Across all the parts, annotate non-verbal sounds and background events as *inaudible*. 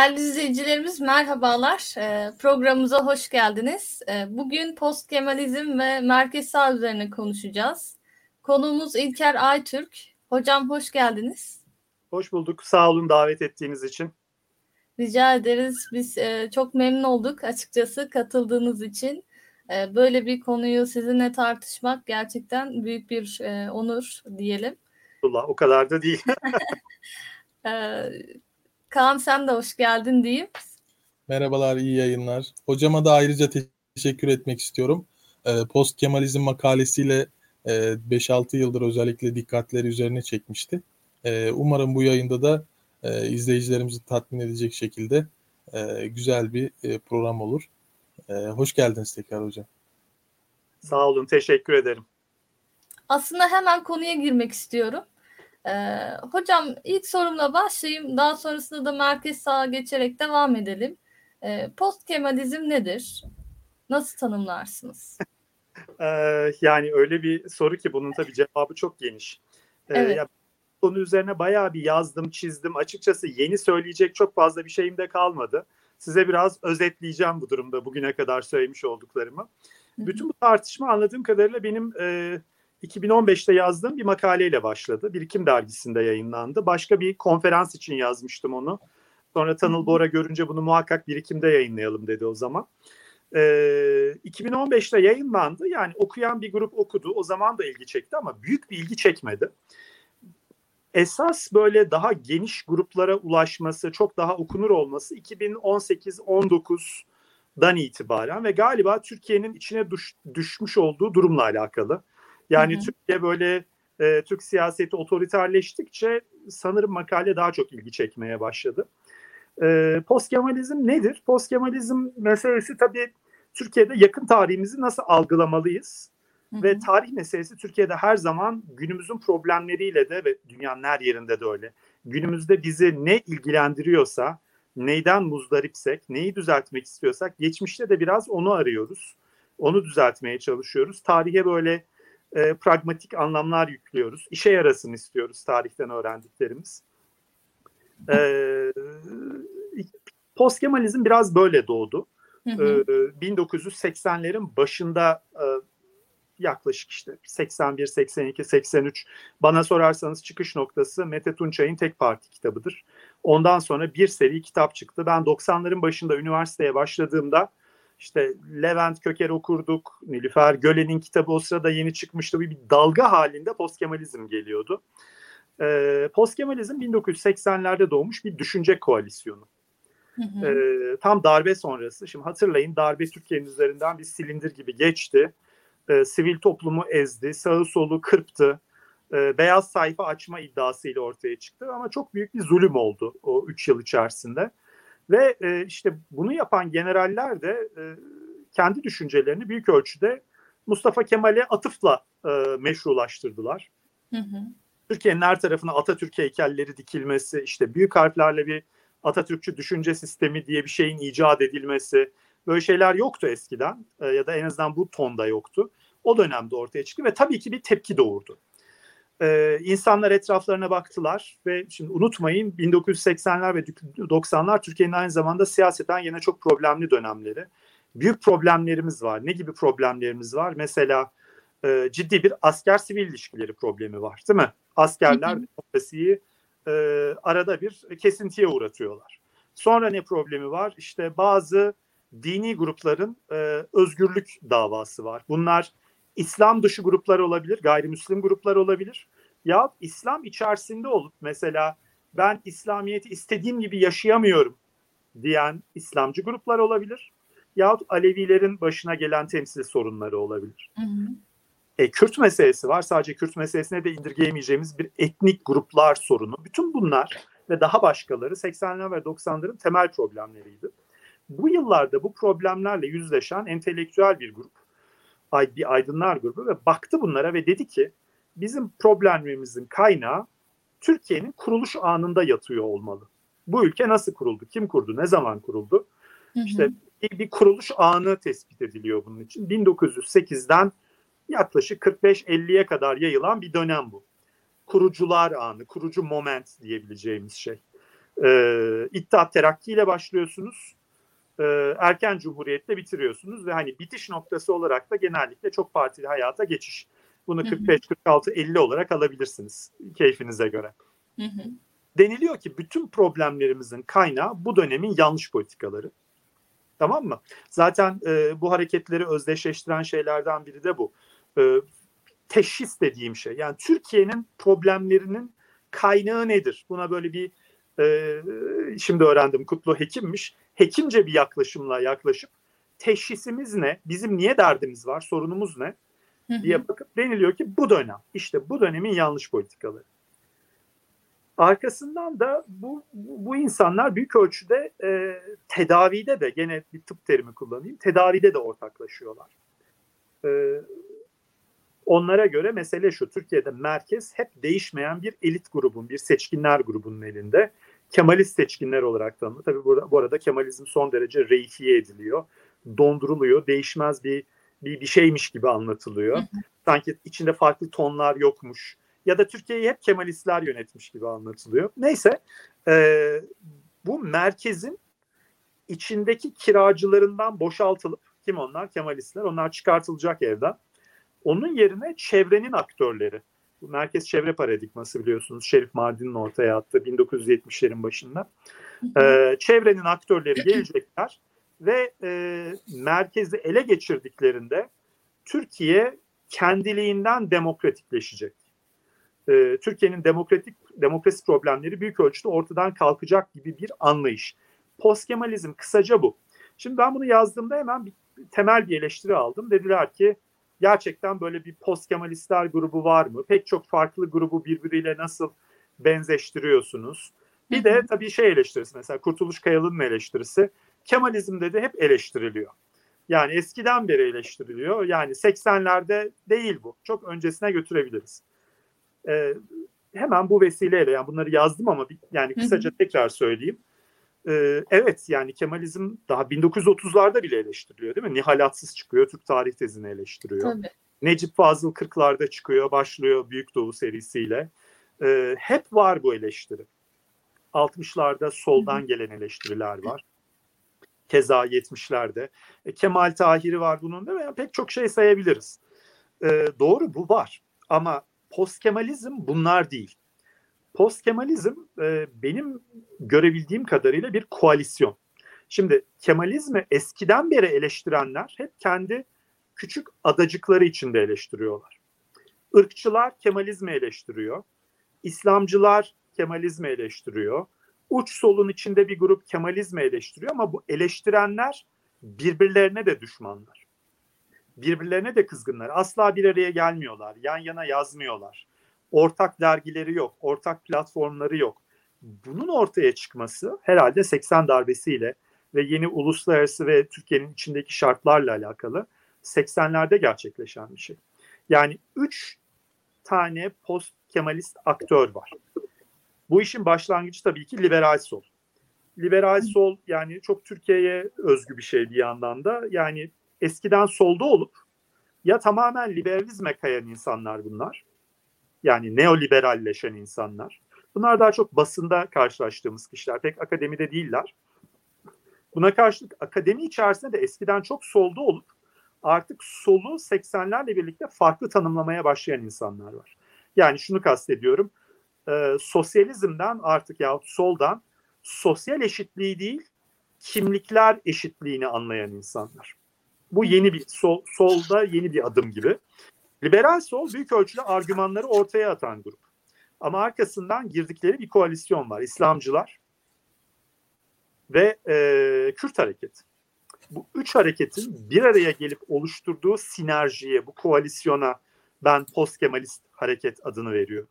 Değerli izleyicilerimiz merhabalar. Ee, programımıza hoş geldiniz. Ee, bugün post Kemalizm ve merkez sağ üzerine konuşacağız. Konuğumuz İlker Aytürk. Hocam hoş geldiniz. Hoş bulduk. Sağ olun davet ettiğiniz için. Rica ederiz. Biz e, çok memnun olduk açıkçası katıldığınız için. E, böyle bir konuyu sizinle tartışmak gerçekten büyük bir e, onur diyelim. Allah o kadar da değil. *laughs* *laughs* e, Kaan sen de hoş geldin diyeyim. Merhabalar, iyi yayınlar. Hocama da ayrıca teşekkür etmek istiyorum. E, Post Kemalizm makalesiyle e, 5-6 yıldır özellikle dikkatleri üzerine çekmişti. E, umarım bu yayında da e, izleyicilerimizi tatmin edecek şekilde e, güzel bir e, program olur. E, hoş geldiniz tekrar hocam. Sağ olun, teşekkür ederim. Aslında hemen konuya girmek istiyorum. Ee, hocam ilk sorumla başlayayım. Daha sonrasında da merkez sağa geçerek devam edelim. Ee, Post Kemalizm nedir? Nasıl tanımlarsınız? *laughs* ee, yani öyle bir soru ki bunun tabii cevabı çok geniş. Ee, evet. ya, konu üzerine bayağı bir yazdım, çizdim. Açıkçası yeni söyleyecek çok fazla bir şeyim de kalmadı. Size biraz özetleyeceğim bu durumda bugüne kadar söylemiş olduklarımı. Bütün bu tartışma anladığım kadarıyla benim e, 2015'te yazdığım bir makaleyle başladı. Birikim dergisinde yayınlandı. Başka bir konferans için yazmıştım onu. Sonra Tanıl Bora görünce bunu muhakkak birikimde yayınlayalım dedi o zaman. Ee, 2015'te yayınlandı. Yani okuyan bir grup okudu. O zaman da ilgi çekti ama büyük bir ilgi çekmedi. Esas böyle daha geniş gruplara ulaşması, çok daha okunur olması 2018-19'dan itibaren ve galiba Türkiye'nin içine düş, düşmüş olduğu durumla alakalı. Yani hı hı. Türkiye böyle e, Türk siyaseti otoriterleştikçe sanırım makale daha çok ilgi çekmeye başladı. E, Postkemalizm nedir? Postkemalizm meselesi tabii Türkiye'de yakın tarihimizi nasıl algılamalıyız? Ve tarih meselesi Türkiye'de her zaman günümüzün problemleriyle de ve dünyanın her yerinde de öyle. Günümüzde bizi ne ilgilendiriyorsa, neyden muzdaripsek, neyi düzeltmek istiyorsak geçmişte de biraz onu arıyoruz. Onu düzeltmeye çalışıyoruz. Tarihe böyle e, pragmatik anlamlar yüklüyoruz. İşe yarasın istiyoruz tarihten öğrendiklerimiz. E, Postkemalizm biraz böyle doğdu. Hı hı. E, 1980'lerin başında e, yaklaşık işte 81, 82, 83 bana sorarsanız çıkış noktası Mete Tunçay'ın tek parti kitabıdır. Ondan sonra bir seri kitap çıktı. Ben 90'ların başında üniversiteye başladığımda işte Levent Köker okurduk. Nilüfer Gölen'in kitabı o sırada yeni çıkmıştı. Bir, bir dalga halinde postkemalizm geliyordu. Ee, postkemalizm 1980'lerde doğmuş bir düşünce koalisyonu. Hı hı. Ee, tam darbe sonrası. Şimdi hatırlayın darbe Türkiye'nin üzerinden bir silindir gibi geçti. Ee, sivil toplumu ezdi, sağı solu kırptı. Ee, beyaz sayfa açma iddiasıyla ortaya çıktı ama çok büyük bir zulüm oldu o üç yıl içerisinde. Ve e, işte bunu yapan generaller de e, kendi düşüncelerini büyük ölçüde Mustafa Kemal'e atıfla e, meşrulaştırdılar. Hı hı. Türkiye'nin her tarafına Atatürk heykelleri dikilmesi, işte büyük harflerle bir Atatürkçü düşünce sistemi diye bir şeyin icat edilmesi, böyle şeyler yoktu eskiden e, ya da en azından bu tonda yoktu. O dönemde ortaya çıktı ve tabii ki bir tepki doğurdu. Ee, insanlar etraflarına baktılar ve şimdi unutmayın 1980'ler ve 90'lar Türkiye'nin aynı zamanda siyaseten yine çok problemli dönemleri. Büyük problemlerimiz var. Ne gibi problemlerimiz var? Mesela e, ciddi bir asker-sivil ilişkileri problemi var değil mi? Askerler demokrasiyi e, arada bir kesintiye uğratıyorlar. Sonra ne problemi var? İşte bazı dini grupların e, özgürlük davası var. Bunlar İslam dışı gruplar olabilir, gayrimüslim gruplar olabilir. Ya İslam içerisinde olup mesela ben İslamiyet'i istediğim gibi yaşayamıyorum diyen İslamcı gruplar olabilir. Yahut Alevilerin başına gelen temsil sorunları olabilir. Hı hı. E, Kürt meselesi var. Sadece Kürt meselesine de indirgeyemeyeceğimiz bir etnik gruplar sorunu. Bütün bunlar ve daha başkaları 80'ler ve 90'ların temel problemleriydi. Bu yıllarda bu problemlerle yüzleşen entelektüel bir grup bir aydınlar grubu ve baktı bunlara ve dedi ki bizim problemimizin kaynağı Türkiye'nin kuruluş anında yatıyor olmalı. Bu ülke nasıl kuruldu? Kim kurdu? Ne zaman kuruldu? Hı hı. İşte bir, bir kuruluş anı tespit ediliyor bunun için. 1908'den yaklaşık 45-50'ye kadar yayılan bir dönem bu. Kurucular anı, kurucu moment diyebileceğimiz şey. E, İttihat Terakki ile başlıyorsunuz. E, erken Cumhuriyet'le bitiriyorsunuz ve hani bitiş noktası olarak da genellikle çok partili hayata geçiş. Bunu 45, 46, 50 olarak alabilirsiniz keyfinize göre. Hı hı. Deniliyor ki bütün problemlerimizin kaynağı bu dönemin yanlış politikaları. Tamam mı? Zaten e, bu hareketleri özdeşleştiren şeylerden biri de bu. E, teşhis dediğim şey. Yani Türkiye'nin problemlerinin kaynağı nedir? Buna böyle bir e, şimdi öğrendim Kutlu hekimmiş. Hekimce bir yaklaşımla yaklaşıp teşhisimiz ne? Bizim niye derdimiz var? Sorunumuz ne? diye bakıp deniliyor ki bu dönem. işte bu dönemin yanlış politikaları. Arkasından da bu, bu insanlar büyük ölçüde e, tedavide de gene bir tıp terimi kullanayım tedavide de ortaklaşıyorlar. E, onlara göre mesele şu Türkiye'de merkez hep değişmeyen bir elit grubun bir seçkinler grubunun elinde. Kemalist seçkinler olarak tanımlı. Tabii burada, bu arada Kemalizm son derece reifiye ediliyor. Donduruluyor. Değişmez bir bir, bir şeymiş gibi anlatılıyor. Sanki içinde farklı tonlar yokmuş ya da Türkiye'yi hep Kemalistler yönetmiş gibi anlatılıyor. Neyse e, bu merkezin içindeki kiracılarından boşaltılıp kim onlar? Kemalistler. Onlar çıkartılacak evden. Onun yerine çevrenin aktörleri. Bu merkez çevre paradigması biliyorsunuz. Şerif Mardin'in ortaya attığı 1970'lerin başında. Ee, çevrenin aktörleri gelecekler ve e, merkezi ele geçirdiklerinde Türkiye kendiliğinden demokratikleşecek e, Türkiye'nin demokratik demokrasi problemleri büyük ölçüde ortadan kalkacak gibi bir anlayış. Postkemalizm kısaca bu. Şimdi ben bunu yazdığımda hemen bir temel bir eleştiri aldım. Dediler ki gerçekten böyle bir postkemalistler grubu var mı? Pek çok farklı grubu birbiriyle nasıl benzeştiriyorsunuz? Bir de tabii şey eleştirisi mesela Kurtuluş Kayalı'nın eleştirisi. Kemalizm dedi hep eleştiriliyor. Yani eskiden beri eleştiriliyor. Yani 80'lerde değil bu. Çok öncesine götürebiliriz. E, hemen bu vesileyle yani bunları yazdım ama yani kısaca tekrar söyleyeyim. E, evet yani Kemalizm daha 1930'larda bile eleştiriliyor değil mi? Nihalatsız çıkıyor Türk tarih tezini eleştiriyor. Tabii. Necip Fazıl 40'larda çıkıyor başlıyor Büyük Doğu serisiyle. E, hep var bu eleştiri. 60'larda soldan gelen eleştiriler var. Keza 70'lerde. E, Kemal Tahiri var bunun değil mi? Yani pek çok şey sayabiliriz. E, doğru bu var. Ama postkemalizm bunlar değil. Postkemalizm e, benim görebildiğim kadarıyla bir koalisyon. Şimdi Kemalizmi eskiden beri eleştirenler hep kendi küçük adacıkları içinde eleştiriyorlar. Irkçılar Kemalizmi eleştiriyor. İslamcılar Kemalizmi eleştiriyor. Uç solun içinde bir grup Kemalizmi eleştiriyor ama bu eleştirenler birbirlerine de düşmanlar birbirlerine de kızgınlar. Asla bir araya gelmiyorlar. Yan yana yazmıyorlar. Ortak dergileri yok. Ortak platformları yok. Bunun ortaya çıkması herhalde 80 darbesiyle ve yeni uluslararası ve Türkiye'nin içindeki şartlarla alakalı 80'lerde gerçekleşen bir şey. Yani 3 tane post Kemalist aktör var. Bu işin başlangıcı tabii ki liberal sol. Liberal sol yani çok Türkiye'ye özgü bir şey bir yandan da. Yani eskiden solda olup ya tamamen liberalizme kayan insanlar bunlar. Yani neoliberalleşen insanlar. Bunlar daha çok basında karşılaştığımız kişiler. Pek akademide değiller. Buna karşılık akademi içerisinde de eskiden çok solda olup artık solu 80'lerle birlikte farklı tanımlamaya başlayan insanlar var. Yani şunu kastediyorum. E, sosyalizmden artık yahut soldan sosyal eşitliği değil kimlikler eşitliğini anlayan insanlar. Bu yeni bir sol, solda yeni bir adım gibi. Liberal sol büyük ölçüde argümanları ortaya atan grup. Ama arkasından girdikleri bir koalisyon var. İslamcılar ve e, Kürt hareketi. Bu üç hareketin bir araya gelip oluşturduğu sinerjiye, bu koalisyona ben post Kemalist hareket adını veriyorum.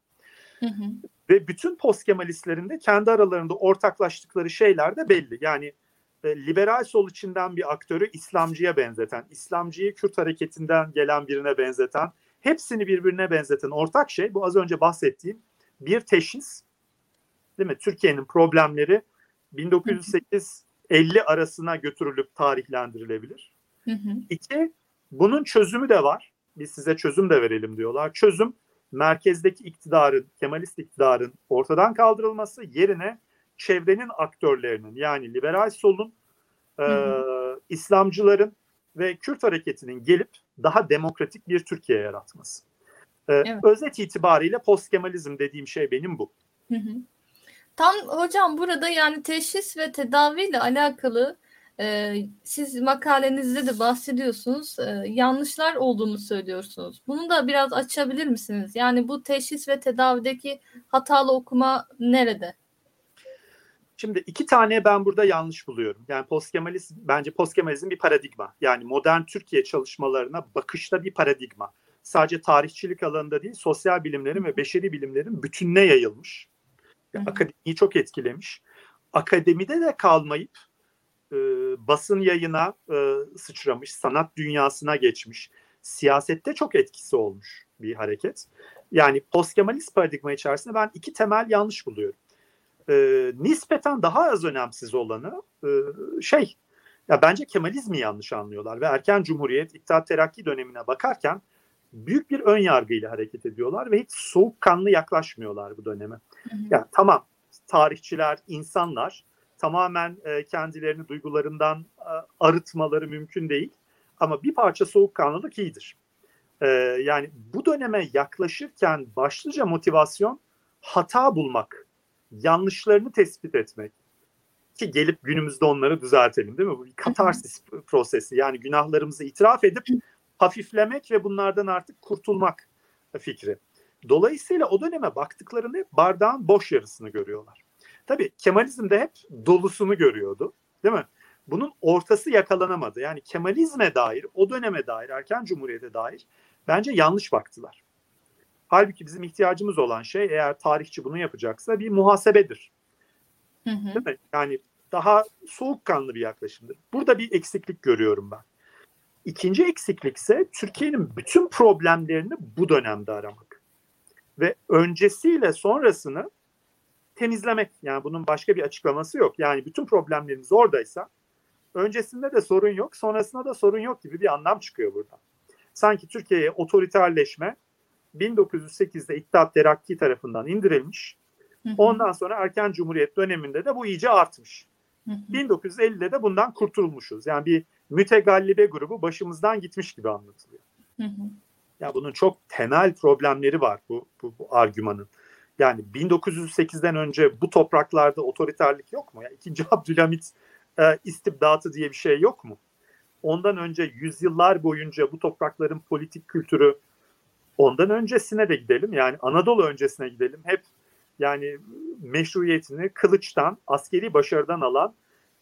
Hı hı. Ve bütün post Kemalistlerin de kendi aralarında ortaklaştıkları şeyler de belli. Yani e, liberal sol içinden bir aktörü İslamcıya benzeten, İslamcıyı Kürt hareketinden gelen birine benzeten, hepsini birbirine benzeten ortak şey bu az önce bahsettiğim bir teşhis. Değil mi? Türkiye'nin problemleri 1908-50 arasına götürülüp tarihlendirilebilir. Hı hı. İki, bunun çözümü de var. Biz size çözüm de verelim diyorlar. Çözüm merkezdeki iktidarın, Kemalist iktidarın ortadan kaldırılması yerine çevrenin aktörlerinin yani liberal solun, e, İslamcıların ve Kürt hareketinin gelip daha demokratik bir Türkiye yaratması. E, evet. Özet itibariyle post Kemalizm dediğim şey benim bu. Hı hı. Tam hocam burada yani teşhis ve tedaviyle alakalı e, siz makalenizde de bahsediyorsunuz. E, yanlışlar olduğunu söylüyorsunuz. Bunu da biraz açabilir misiniz? Yani bu teşhis ve tedavideki hatalı okuma nerede? Şimdi iki tane ben burada yanlış buluyorum. Yani postkemalizm bence postkemalizm bir paradigma. Yani modern Türkiye çalışmalarına bakışta bir paradigma. Sadece tarihçilik alanında değil, sosyal bilimlerin ve beşeri bilimlerin bütününe yayılmış. Yani akademiyi çok etkilemiş. Akademide de kalmayıp e, basın yayına e, sıçramış, sanat dünyasına geçmiş. Siyasette çok etkisi olmuş bir hareket. Yani postkemalist paradigma içerisinde ben iki temel yanlış buluyorum. E, nispeten daha az önemsiz olanı e, şey, ya bence Kemalizmi yanlış anlıyorlar ve erken cumhuriyet, İttihat Terakki dönemine bakarken büyük bir ön yargıyla hareket ediyorlar ve hiç soğukkanlı yaklaşmıyorlar bu döneme. Hı hı. Yani tamam tarihçiler, insanlar tamamen e, kendilerini duygularından e, arıtmaları mümkün değil. Ama bir parça soğukkanlılık iyidir. E, yani bu döneme yaklaşırken başlıca motivasyon hata bulmak, yanlışlarını tespit etmek ki gelip günümüzde onları düzeltelim değil mi? Bu bir katarsis prosesi. Yani günahlarımızı itiraf edip hafiflemek ve bunlardan artık kurtulmak fikri. Dolayısıyla o döneme baktıklarında hep bardağın boş yarısını görüyorlar. Tabii Kemalizm de hep dolusunu görüyordu. Değil mi? Bunun ortası yakalanamadı. Yani Kemalizme dair, o döneme dair, erken cumhuriyete dair bence yanlış baktılar. Halbuki bizim ihtiyacımız olan şey eğer tarihçi bunu yapacaksa bir muhasebedir. Hı hı. Değil mi? Yani daha soğukkanlı bir yaklaşımdır. Burada bir eksiklik görüyorum ben. İkinci eksiklik ise Türkiye'nin bütün problemlerini bu dönemde aramak. Ve öncesiyle sonrasını temizlemek. Yani bunun başka bir açıklaması yok. Yani bütün problemleriniz oradaysa öncesinde de sorun yok, sonrasında da sorun yok gibi bir anlam çıkıyor burada. Sanki Türkiye'ye otoriterleşme 1908'de İttihat Terakki tarafından indirilmiş. Ondan sonra erken cumhuriyet döneminde de bu iyice artmış. 1950'de de bundan kurtulmuşuz. Yani bir mütegallibe grubu başımızdan gitmiş gibi anlatılıyor. Ya bunun çok temel problemleri var bu, bu, bu argümanın. Yani 1908'den önce bu topraklarda otoriterlik yok mu? Yani ikinci *laughs* Abdülhamit e, istibdatı diye bir şey yok mu? Ondan önce yüzyıllar boyunca bu toprakların politik kültürü ondan öncesine de gidelim. Yani Anadolu öncesine gidelim. Hep yani meşruiyetini kılıçtan, askeri başarıdan alan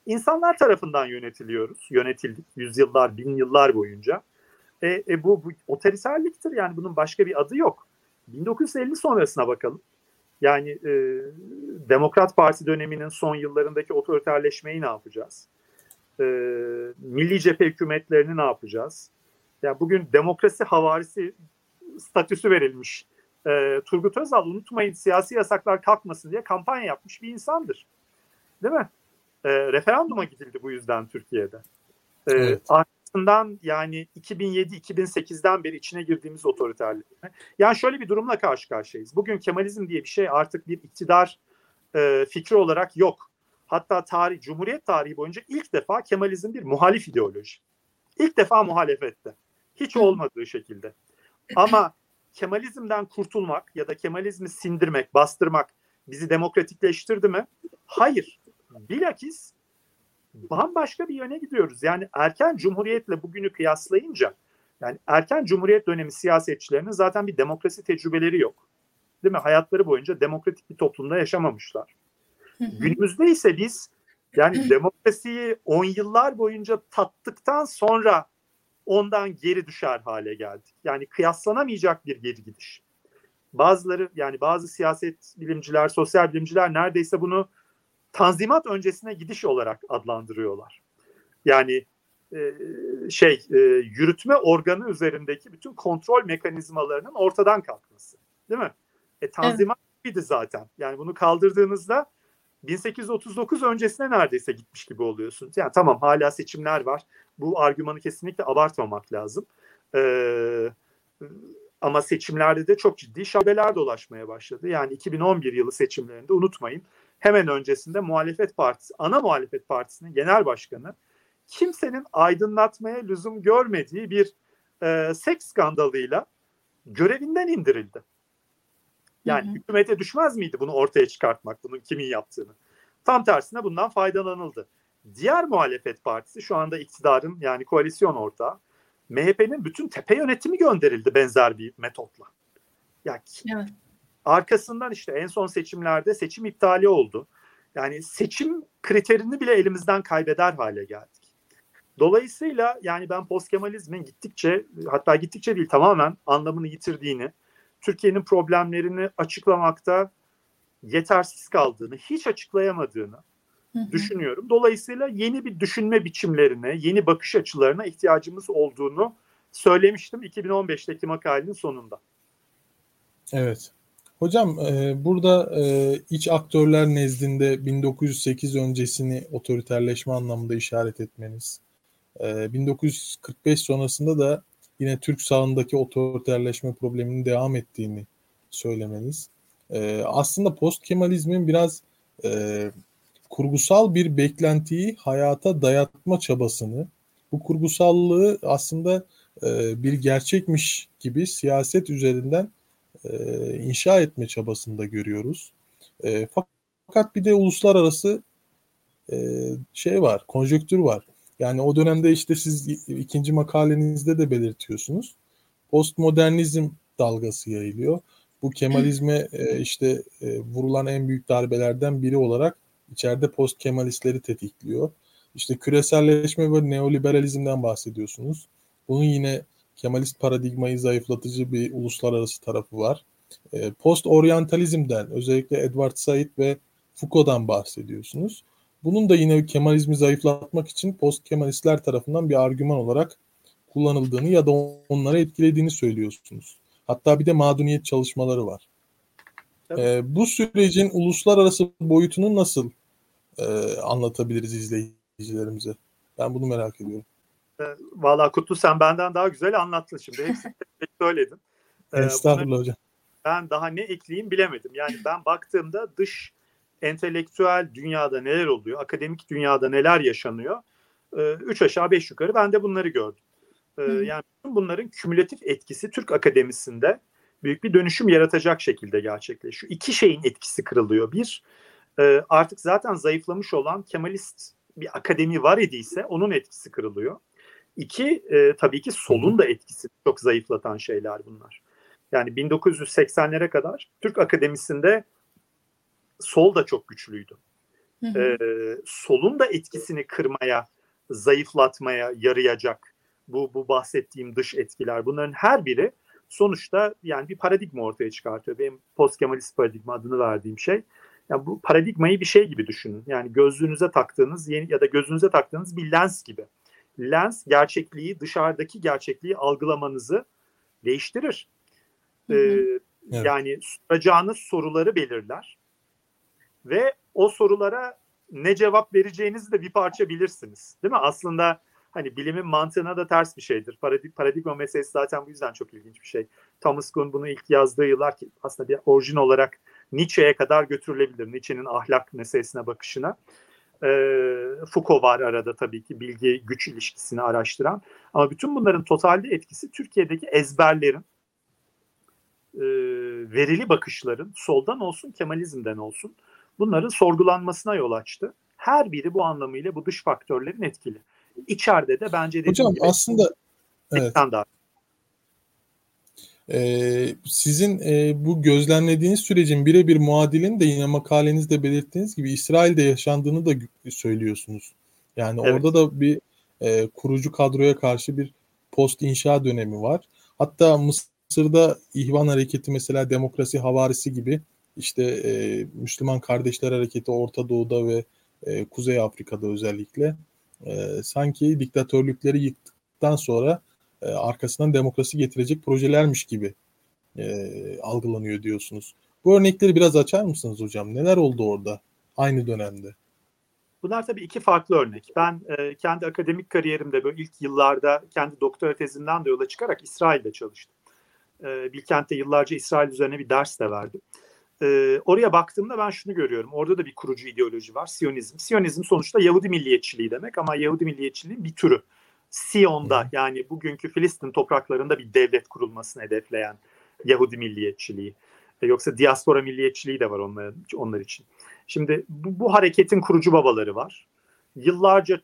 insanlar tarafından yönetiliyoruz. Yönetildik yüzyıllar, bin yıllar boyunca. E, e bu, bu otoriterliktir yani bunun başka bir adı yok. 1950 sonrasına bakalım. Yani e, Demokrat Parti döneminin son yıllarındaki otoriterleşmeyi ne yapacağız? E, milli cephe hükümetlerini ne yapacağız? Ya yani bugün demokrasi havarisi statüsü verilmiş. E, Turgut Özal unutmayın siyasi yasaklar kalkmasın diye kampanya yapmış bir insandır. Değil mi? E, referanduma gidildi bu yüzden Türkiye'de. E, evet arkasından yani 2007-2008'den beri içine girdiğimiz otoriterliğine. Yani şöyle bir durumla karşı karşıyayız. Bugün Kemalizm diye bir şey artık bir iktidar e, fikri olarak yok. Hatta tarih, Cumhuriyet tarihi boyunca ilk defa Kemalizm bir muhalif ideoloji. İlk defa muhalefette. Hiç olmadığı şekilde. Ama Kemalizmden kurtulmak ya da Kemalizmi sindirmek, bastırmak bizi demokratikleştirdi mi? Hayır. Bilakis bambaşka bir yöne gidiyoruz. Yani erken cumhuriyetle bugünü kıyaslayınca yani erken cumhuriyet dönemi siyasetçilerinin zaten bir demokrasi tecrübeleri yok. Değil mi? Hayatları boyunca demokratik bir toplumda yaşamamışlar. Günümüzde ise biz yani *clears throat* demokrasiyi on yıllar boyunca tattıktan sonra ondan geri düşer hale geldik. Yani kıyaslanamayacak bir geri gidiş. Bazıları yani bazı siyaset bilimciler, sosyal bilimciler neredeyse bunu tanzimat öncesine gidiş olarak adlandırıyorlar. Yani e, şey e, yürütme organı üzerindeki bütün kontrol mekanizmalarının ortadan kalkması. Değil mi? E, tanzimat evet. zaten. Yani bunu kaldırdığınızda 1839 öncesine neredeyse gitmiş gibi oluyorsunuz. Yani tamam hala seçimler var. Bu argümanı kesinlikle abartmamak lazım. Ee, ama seçimlerde de çok ciddi şabeler dolaşmaya başladı. Yani 2011 yılı seçimlerinde unutmayın hemen öncesinde muhalefet partisi, ana muhalefet partisinin genel başkanı kimsenin aydınlatmaya lüzum görmediği bir e, seks skandalıyla görevinden indirildi. Yani hı hı. hükümete düşmez miydi bunu ortaya çıkartmak, bunun kimin yaptığını? Tam tersine bundan faydalanıldı. Diğer muhalefet partisi şu anda iktidarın yani koalisyon ortağı MHP'nin bütün tepe yönetimi gönderildi benzer bir metotla. Ya evet. arkasından işte en son seçimlerde seçim iptali oldu. Yani seçim kriterini bile elimizden kaybeder hale geldik. Dolayısıyla yani ben postkemalizmin gittikçe hatta gittikçe değil tamamen anlamını yitirdiğini, Türkiye'nin problemlerini açıklamakta yetersiz kaldığını, hiç açıklayamadığını hı düşünüyorum. Dolayısıyla yeni bir düşünme biçimlerine, yeni bakış açılarına ihtiyacımız olduğunu söylemiştim 2015'teki makalenin sonunda. Evet. Hocam e, burada e, iç aktörler nezdinde 1908 öncesini otoriterleşme anlamında işaret etmeniz, e, 1945 sonrasında da yine Türk sağındaki otoriterleşme probleminin devam ettiğini söylemeniz. E, aslında post Kemalizmin biraz e, kurgusal bir beklentiyi hayata dayatma çabasını, bu kurgusallığı aslında e, bir gerçekmiş gibi siyaset üzerinden e, inşa etme çabasında görüyoruz. E, fakat bir de uluslararası e, şey var, konjöktür var. Yani o dönemde işte siz ikinci makalenizde de belirtiyorsunuz. Postmodernizm dalgası yayılıyor. Bu Kemalizme e, işte e, vurulan en büyük darbelerden biri olarak içeride post Kemalistleri tetikliyor. İşte küreselleşme ve neoliberalizmden bahsediyorsunuz. Bunun yine Kemalist paradigmayı zayıflatıcı bir uluslararası tarafı var. E, post oryantalizmden özellikle Edward Said ve Foucault'dan bahsediyorsunuz. Bunun da yine Kemalizmi zayıflatmak için post Kemalistler tarafından bir argüman olarak kullanıldığını ya da onları etkilediğini söylüyorsunuz. Hatta bir de mağduniyet çalışmaları var. E, bu sürecin uluslararası boyutunu nasıl e, anlatabiliriz izleyicilerimize? Ben bunu merak ediyorum. E, Valla Kutlu sen benden daha güzel anlattın şimdi. Hepsini söyledin. E, Estağfurullah hocam. Ben daha ne ekleyeyim bilemedim. Yani ben baktığımda dış entelektüel dünyada neler oluyor, akademik dünyada neler yaşanıyor. E, üç aşağı beş yukarı ben de bunları gördüm. E, yani bunların kümülatif etkisi Türk akademisinde büyük bir dönüşüm yaratacak şekilde gerçekleşiyor. İki şeyin etkisi kırılıyor. Bir, e, artık zaten zayıflamış olan Kemalist bir akademi var idiyse onun etkisi kırılıyor. İki, e, tabii ki solun da etkisi çok zayıflatan şeyler bunlar. Yani 1980'lere kadar Türk akademisinde sol da çok güçlüydü. Hı hı. E, solun da etkisini kırmaya, zayıflatmaya yarayacak bu bu bahsettiğim dış etkiler. Bunların her biri sonuçta yani bir paradigma ortaya çıkartıyor. Benim post Kemalist paradigma adını verdiğim şey. Yani bu paradigmayı bir şey gibi düşünün. Yani gözlüğünüze taktığınız yeni ya da gözünüze taktığınız bir lens gibi. Lens gerçekliği, dışarıdaki gerçekliği algılamanızı değiştirir. Ee, evet. Yani soracağınız soruları belirler. Ve o sorulara ne cevap vereceğinizi de bir parça bilirsiniz. Değil mi? Aslında hani bilimin mantığına da ters bir şeydir. Paradig paradigma meselesi zaten bu yüzden çok ilginç bir şey. Thomas Kuhn bunu ilk yazdığı yıllar ki aslında bir orijin olarak Nietzsche'ye kadar götürülebilir. Nietzsche'nin ahlak meselesine bakışına. E, Foucault var arada tabii ki bilgi güç ilişkisini araştıran. Ama bütün bunların totalde etkisi Türkiye'deki ezberlerin, e, verili bakışların soldan olsun Kemalizmden olsun bunların sorgulanmasına yol açtı. Her biri bu anlamıyla bu dış faktörlerin etkili. İçeride de bence Hocam gibi, aslında evet. Ee, sizin e, bu gözlemlediğiniz sürecin birebir muadilini de yine makalenizde belirttiğiniz gibi İsrail'de yaşandığını da söylüyorsunuz. Yani evet. orada da bir e, kurucu kadroya karşı bir post inşa dönemi var. Hatta Mısır'da İhvan Hareketi mesela demokrasi havarisi gibi işte e, Müslüman Kardeşler Hareketi Orta Doğu'da ve e, Kuzey Afrika'da özellikle e, sanki diktatörlükleri yıktıktan sonra e, arkasından demokrasi getirecek projelermiş gibi e, algılanıyor diyorsunuz. Bu örnekleri biraz açar mısınız hocam? Neler oldu orada aynı dönemde? Bunlar tabii iki farklı örnek. Ben e, kendi akademik kariyerimde böyle ilk yıllarda kendi doktora tezimden de yola çıkarak İsrail'de çalıştım. E, Bilkent'te yıllarca İsrail üzerine bir ders de verdim. E, oraya baktığımda ben şunu görüyorum. Orada da bir kurucu ideoloji var. Siyonizm. Siyonizm sonuçta Yahudi milliyetçiliği demek ama Yahudi milliyetçiliğin bir türü. Siyon'da yani bugünkü Filistin topraklarında bir devlet kurulmasını hedefleyen Yahudi milliyetçiliği. E, yoksa diaspora milliyetçiliği de var onlar, onlar için. Şimdi bu, bu hareketin kurucu babaları var. Yıllarca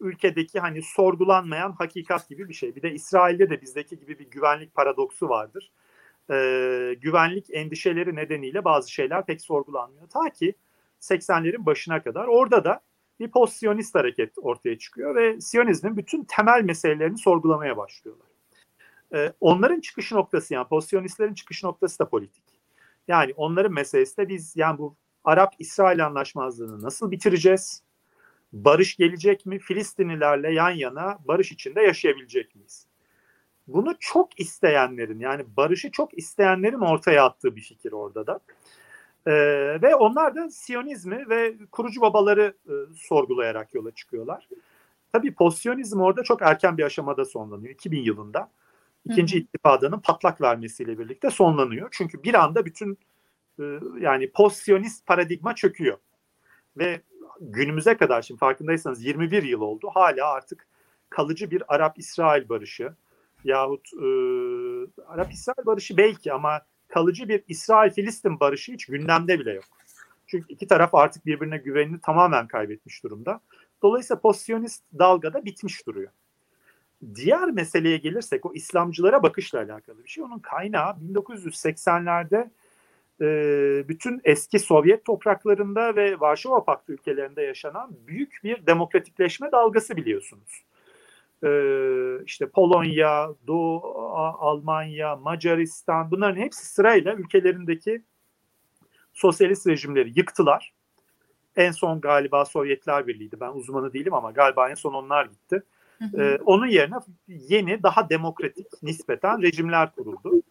ülkedeki hani sorgulanmayan hakikat gibi bir şey. Bir de İsrail'de de bizdeki gibi bir güvenlik paradoksu vardır. Ee, güvenlik endişeleri nedeniyle bazı şeyler pek sorgulanmıyor. Ta ki 80'lerin başına kadar orada da bir post hareket ortaya çıkıyor ve Siyonizmin bütün temel meselelerini sorgulamaya başlıyorlar. Ee, onların çıkış noktası yani post çıkış noktası da politik. Yani onların meselesi de biz yani bu Arap-İsrail anlaşmazlığını nasıl bitireceğiz? Barış gelecek mi? Filistinlilerle yan yana barış içinde yaşayabilecek miyiz? Bunu çok isteyenlerin yani barışı çok isteyenlerin ortaya attığı bir fikir orada da. Ee, ve onlar da Siyonizmi ve kurucu babaları e, sorgulayarak yola çıkıyorlar. Tabii pozisyonizm orada çok erken bir aşamada sonlanıyor. 2000 yılında. ikinci ittifadanın patlak vermesiyle birlikte sonlanıyor. Çünkü bir anda bütün e, yani pozisyonist paradigma çöküyor. Ve günümüze kadar şimdi farkındaysanız 21 yıl oldu. Hala artık kalıcı bir Arap-İsrail barışı yahut e, Arap-İsrail barışı belki ama kalıcı bir İsrail-Filistin barışı hiç gündemde bile yok. Çünkü iki taraf artık birbirine güvenini tamamen kaybetmiş durumda. Dolayısıyla pozisyonist dalga da bitmiş duruyor. Diğer meseleye gelirsek o İslamcılara bakışla alakalı bir şey. Onun kaynağı 1980'lerde e, bütün eski Sovyet topraklarında ve Varşova Paktı ülkelerinde yaşanan büyük bir demokratikleşme dalgası biliyorsunuz. E, işte Polonya, Doğu Almanya, Macaristan bunların hepsi sırayla ülkelerindeki sosyalist rejimleri yıktılar. En son galiba Sovyetler Birliği'ydi. Ben uzmanı değilim ama galiba en son onlar gitti. Ee, onun yerine yeni daha demokratik nispeten rejimler kuruldu.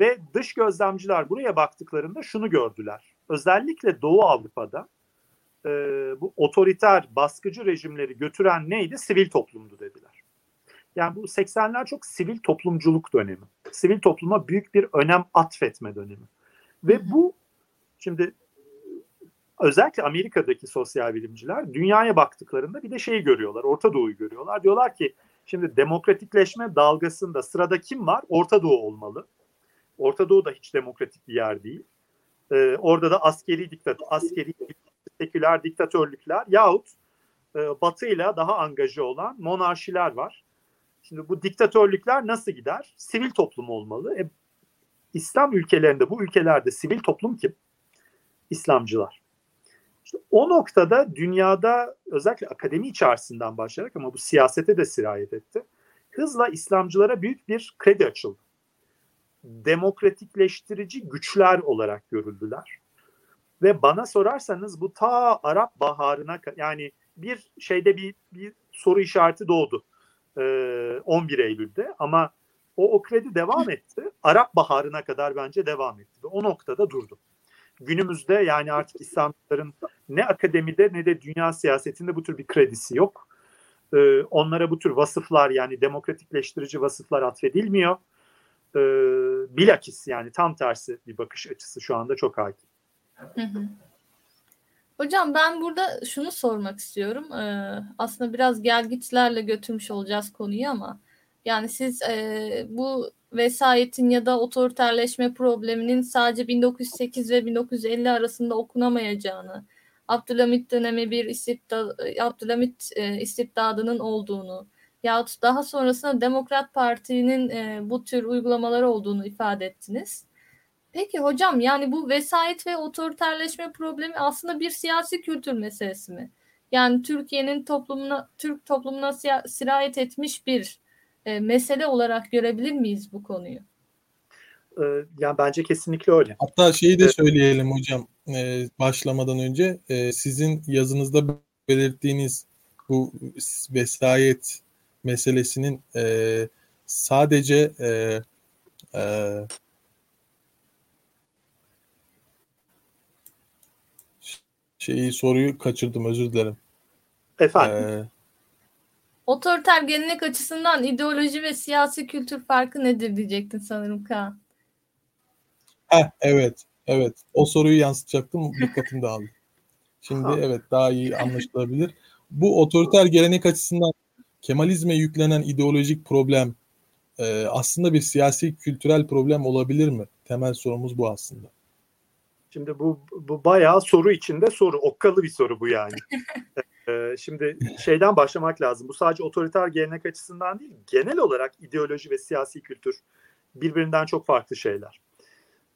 Ve dış gözlemciler buraya baktıklarında şunu gördüler. Özellikle Doğu Avrupa'da e, bu otoriter baskıcı rejimleri götüren neydi? Sivil toplumdu dediler. Yani bu 80'ler çok sivil toplumculuk dönemi. Sivil topluma büyük bir önem atfetme dönemi. Ve bu şimdi özellikle Amerika'daki sosyal bilimciler dünyaya baktıklarında bir de şeyi görüyorlar. Orta Doğu'yu görüyorlar. Diyorlar ki şimdi demokratikleşme dalgasında sırada kim var? Orta Doğu olmalı. Orta Doğu da hiç demokratik bir yer değil. Ee, orada da askeri diktat, askeri seküler diktatörlükler yahut e, Batı ile daha angaje olan monarşiler var. Şimdi bu diktatörlükler nasıl gider? Sivil toplum olmalı. E, İslam ülkelerinde bu ülkelerde sivil toplum kim? İslamcılar. İşte o noktada dünyada özellikle akademi içerisinden başlayarak ama bu siyasete de sirayet etti. Hızla İslamcılara büyük bir kredi açıldı. Demokratikleştirici güçler olarak görüldüler. Ve bana sorarsanız bu ta Arap Baharı'na yani bir şeyde bir, bir soru işareti doğdu 11 Eylül'de ama o, o kredi devam etti. Arap Baharı'na kadar bence devam etti. Ve o noktada durdu. Günümüzde yani artık İslamcıların ne akademide ne de dünya siyasetinde bu tür bir kredisi yok. Ee, onlara bu tür vasıflar yani demokratikleştirici vasıflar atfedilmiyor. Ee, bilakis yani tam tersi bir bakış açısı şu anda çok hakim. Hı hı. Hocam ben burada şunu sormak istiyorum. Ee, aslında biraz gelgiçlerle götürmüş olacağız konuyu ama yani siz e, bu vesayetin ya da otoriterleşme probleminin sadece 1908 ve 1950 arasında okunamayacağını, Abdülhamit dönemi bir istibda, Abdülhamit e, istibdadının olduğunu yahut daha sonrasında Demokrat Parti'nin e, bu tür uygulamaları olduğunu ifade ettiniz. Peki hocam yani bu vesayet ve otoriterleşme problemi aslında bir siyasi kültür meselesi mi? Yani Türkiye'nin toplumuna, Türk toplumuna sirayet etmiş bir e, mesele olarak görebilir miyiz bu konuyu? Ee, yani bence kesinlikle öyle. Hatta şeyi de söyleyelim hocam e, başlamadan önce e, sizin yazınızda belirttiğiniz bu vesayet meselesinin e, sadece e, e, şeyi soruyu kaçırdım özür dilerim. Efendim. Ee, Otoriter gelenek açısından ideoloji ve siyasi kültür farkı nedir diyecektin sanırım Kaan. Heh, evet. Evet, o soruyu yansıtacaktım. Dikkatim dağıldı. Şimdi evet daha iyi anlaşılabilir. Bu otoriter gelenek açısından Kemalizme yüklenen ideolojik problem e, aslında bir siyasi kültürel problem olabilir mi? Temel sorumuz bu aslında. Şimdi bu, bu bayağı soru içinde soru. Okkalı bir soru bu yani. *laughs* ee, şimdi şeyden başlamak lazım. Bu sadece otoriter gelenek açısından değil, genel olarak ideoloji ve siyasi kültür birbirinden çok farklı şeyler.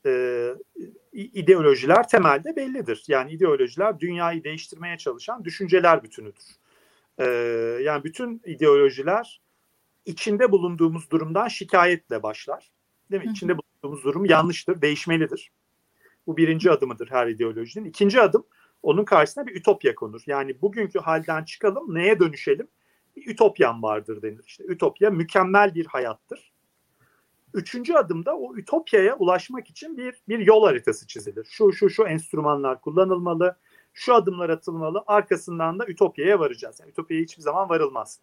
Ee, ideolojiler temelde bellidir. Yani ideolojiler dünyayı değiştirmeye çalışan düşünceler bütünüdür. Ee, yani bütün ideolojiler içinde bulunduğumuz durumdan şikayetle başlar. Değil mi? İçinde bulunduğumuz durum yanlıştır, değişmelidir. Bu birinci adımıdır her ideolojinin. İkinci adım onun karşısına bir ütopya konur. Yani bugünkü halden çıkalım, neye dönüşelim? Bir ütopyan vardır denir. İşte ütopya mükemmel bir hayattır. Üçüncü adımda o ütopyaya ulaşmak için bir bir yol haritası çizilir. Şu şu şu enstrümanlar kullanılmalı, şu adımlar atılmalı. Arkasından da ütopyaya varacağız. Yani ütopyaya hiçbir zaman varılmaz.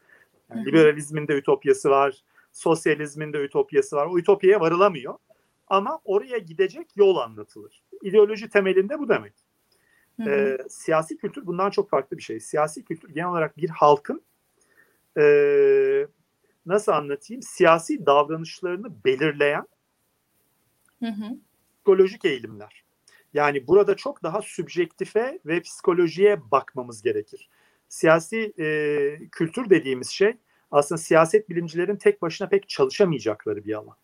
Yani liberalizmin de ütopyası var, sosyalizmin de ütopyası var. O ütopyaya varılamıyor. Ama oraya gidecek yol anlatılır. İdeoloji temelinde bu demek. Ee, siyasi kültür bundan çok farklı bir şey. Siyasi kültür genel olarak bir halkın e, nasıl anlatayım siyasi davranışlarını belirleyen hı hı. psikolojik eğilimler. Yani burada çok daha sübjektife ve psikolojiye bakmamız gerekir. Siyasi e, kültür dediğimiz şey aslında siyaset bilimcilerin tek başına pek çalışamayacakları bir alan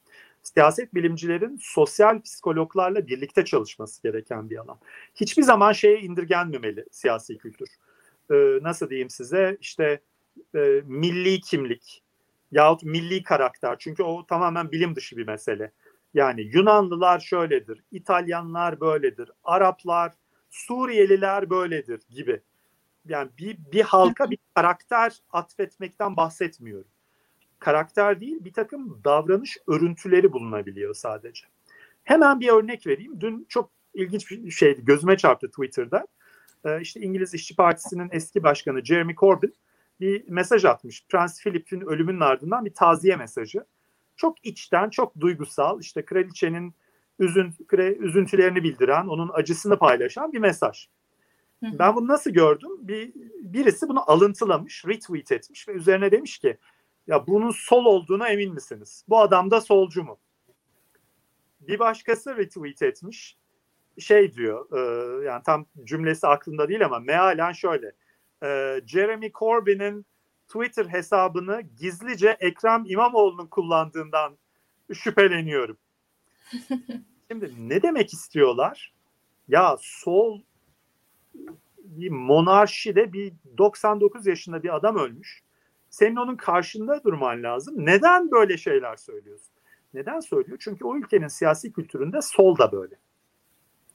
siyaset bilimcilerin sosyal psikologlarla birlikte çalışması gereken bir alan. Hiçbir zaman şeye indirgenmemeli siyasi kültür. Ee, nasıl diyeyim size işte e, milli kimlik yahut milli karakter çünkü o tamamen bilim dışı bir mesele. Yani Yunanlılar şöyledir, İtalyanlar böyledir, Araplar, Suriyeliler böyledir gibi. Yani bir, bir halka bir karakter atfetmekten bahsetmiyorum karakter değil bir takım davranış örüntüleri bulunabiliyor sadece. Hemen bir örnek vereyim. Dün çok ilginç bir şeydi. Gözüme çarptı Twitter'da. Ee, işte İngiliz İşçi Partisi'nin eski başkanı Jeremy Corbyn bir mesaj atmış. Prens Philip'in ölümünün ardından bir taziye mesajı. Çok içten, çok duygusal. İşte kraliçenin üzün, üzüntülerini bildiren, onun acısını paylaşan bir mesaj. Ben bunu nasıl gördüm? Bir birisi bunu alıntılamış, retweet etmiş ve üzerine demiş ki ya bunun sol olduğuna emin misiniz? Bu adam da solcu mu? Bir başkası retweet etmiş. Şey diyor, e, yani tam cümlesi aklında değil ama mealen şöyle. E, Jeremy Corbyn'in Twitter hesabını gizlice Ekrem İmamoğlu'nun kullandığından şüpheleniyorum. *laughs* Şimdi ne demek istiyorlar? Ya sol bir monarşide bir 99 yaşında bir adam ölmüş senin onun karşında durman lazım. Neden böyle şeyler söylüyorsun? Neden söylüyor? Çünkü o ülkenin siyasi kültüründe sol da böyle.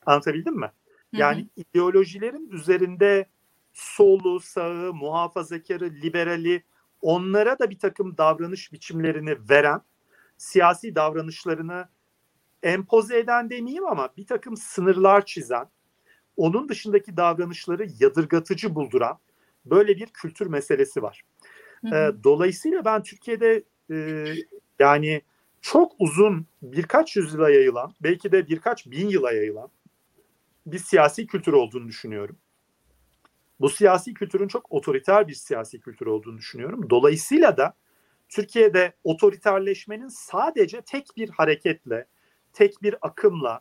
Anlatabildim mi? Yani hı hı. ideolojilerin üzerinde solu, sağı, muhafazakarı, liberali onlara da bir takım davranış biçimlerini veren, siyasi davranışlarını empoze eden demeyeyim ama bir takım sınırlar çizen, onun dışındaki davranışları yadırgatıcı bulduran böyle bir kültür meselesi var. E, dolayısıyla ben Türkiye'de e, yani çok uzun birkaç yüzyıla yayılan belki de birkaç bin yıla yayılan bir siyasi kültür olduğunu düşünüyorum. Bu siyasi kültürün çok otoriter bir siyasi kültür olduğunu düşünüyorum. Dolayısıyla da Türkiye'de otoriterleşmenin sadece tek bir hareketle, tek bir akımla,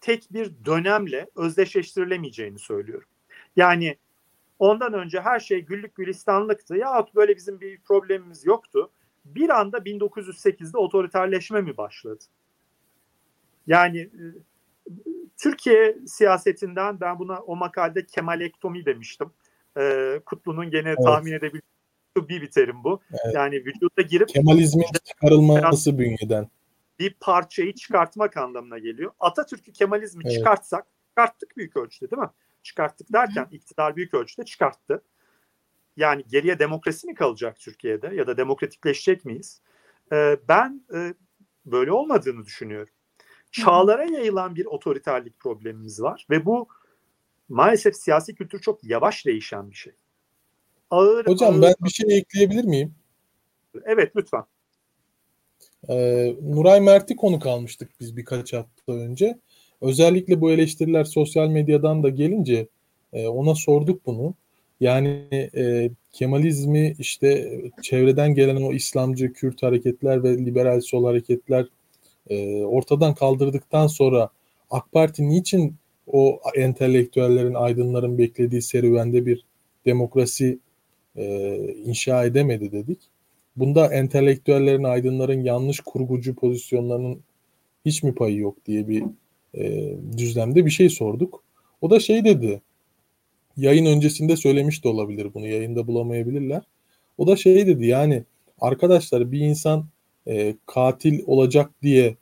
tek bir dönemle özdeşleştirilemeyeceğini söylüyorum. Yani Ondan önce her şey güllük gülistanlıktı. Yahut böyle bizim bir problemimiz yoktu. Bir anda 1908'de otoriterleşme mi başladı? Yani e, Türkiye siyasetinden ben buna o makalede kemalektomi demiştim. Ee, Kutlu'nun gene evet. tahmin edebildiği bir bir terim bu. Evet. Yani vücuda girip Kemalizmin çıkarılması bünyeden bir parçayı çıkartmak anlamına geliyor. Atatürk'ü Kemalizmi evet. çıkartsak çıkarttık büyük ölçüde değil mi? Çıkarttık derken iktidar büyük ölçüde çıkarttı. Yani geriye demokrasi mi kalacak Türkiye'de ya da demokratikleşecek miyiz? Ee, ben e, böyle olmadığını düşünüyorum. Çağlara yayılan bir otoriterlik problemimiz var ve bu maalesef siyasi kültür çok yavaş değişen bir şey. Ağır, Hocam ağır, ben bir şey ekleyebilir miyim? Evet lütfen. Ee, Nuray Mert'i konu kalmıştık biz birkaç hafta önce. Özellikle bu eleştiriler sosyal medyadan da gelince e, ona sorduk bunu. Yani e, Kemalizmi işte çevreden gelen o İslamcı Kürt hareketler ve liberal sol hareketler e, ortadan kaldırdıktan sonra AK Parti niçin o entelektüellerin, aydınların beklediği serüvende bir demokrasi e, inşa edemedi dedik. Bunda entelektüellerin, aydınların yanlış kurgucu pozisyonlarının hiç mi payı yok diye bir e, düzlemde bir şey sorduk. O da şey dedi, yayın öncesinde söylemiş de olabilir bunu, yayında bulamayabilirler. O da şey dedi yani arkadaşlar bir insan e, katil olacak diye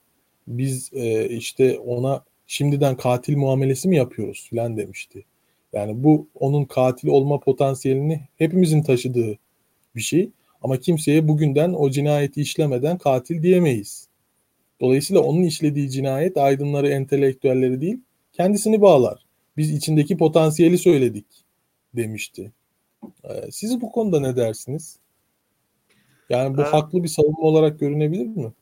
biz e, işte ona şimdiden katil muamelesi mi yapıyoruz filan demişti. Yani bu onun katil olma potansiyelini hepimizin taşıdığı bir şey. Ama kimseye bugünden o cinayeti işlemeden katil diyemeyiz. Dolayısıyla onun işlediği cinayet aydınları, entelektüelleri değil, kendisini bağlar. Biz içindeki potansiyeli söyledik demişti. Ee, siz bu konuda ne dersiniz? Yani bu ee, haklı bir savunma olarak görünebilir mi?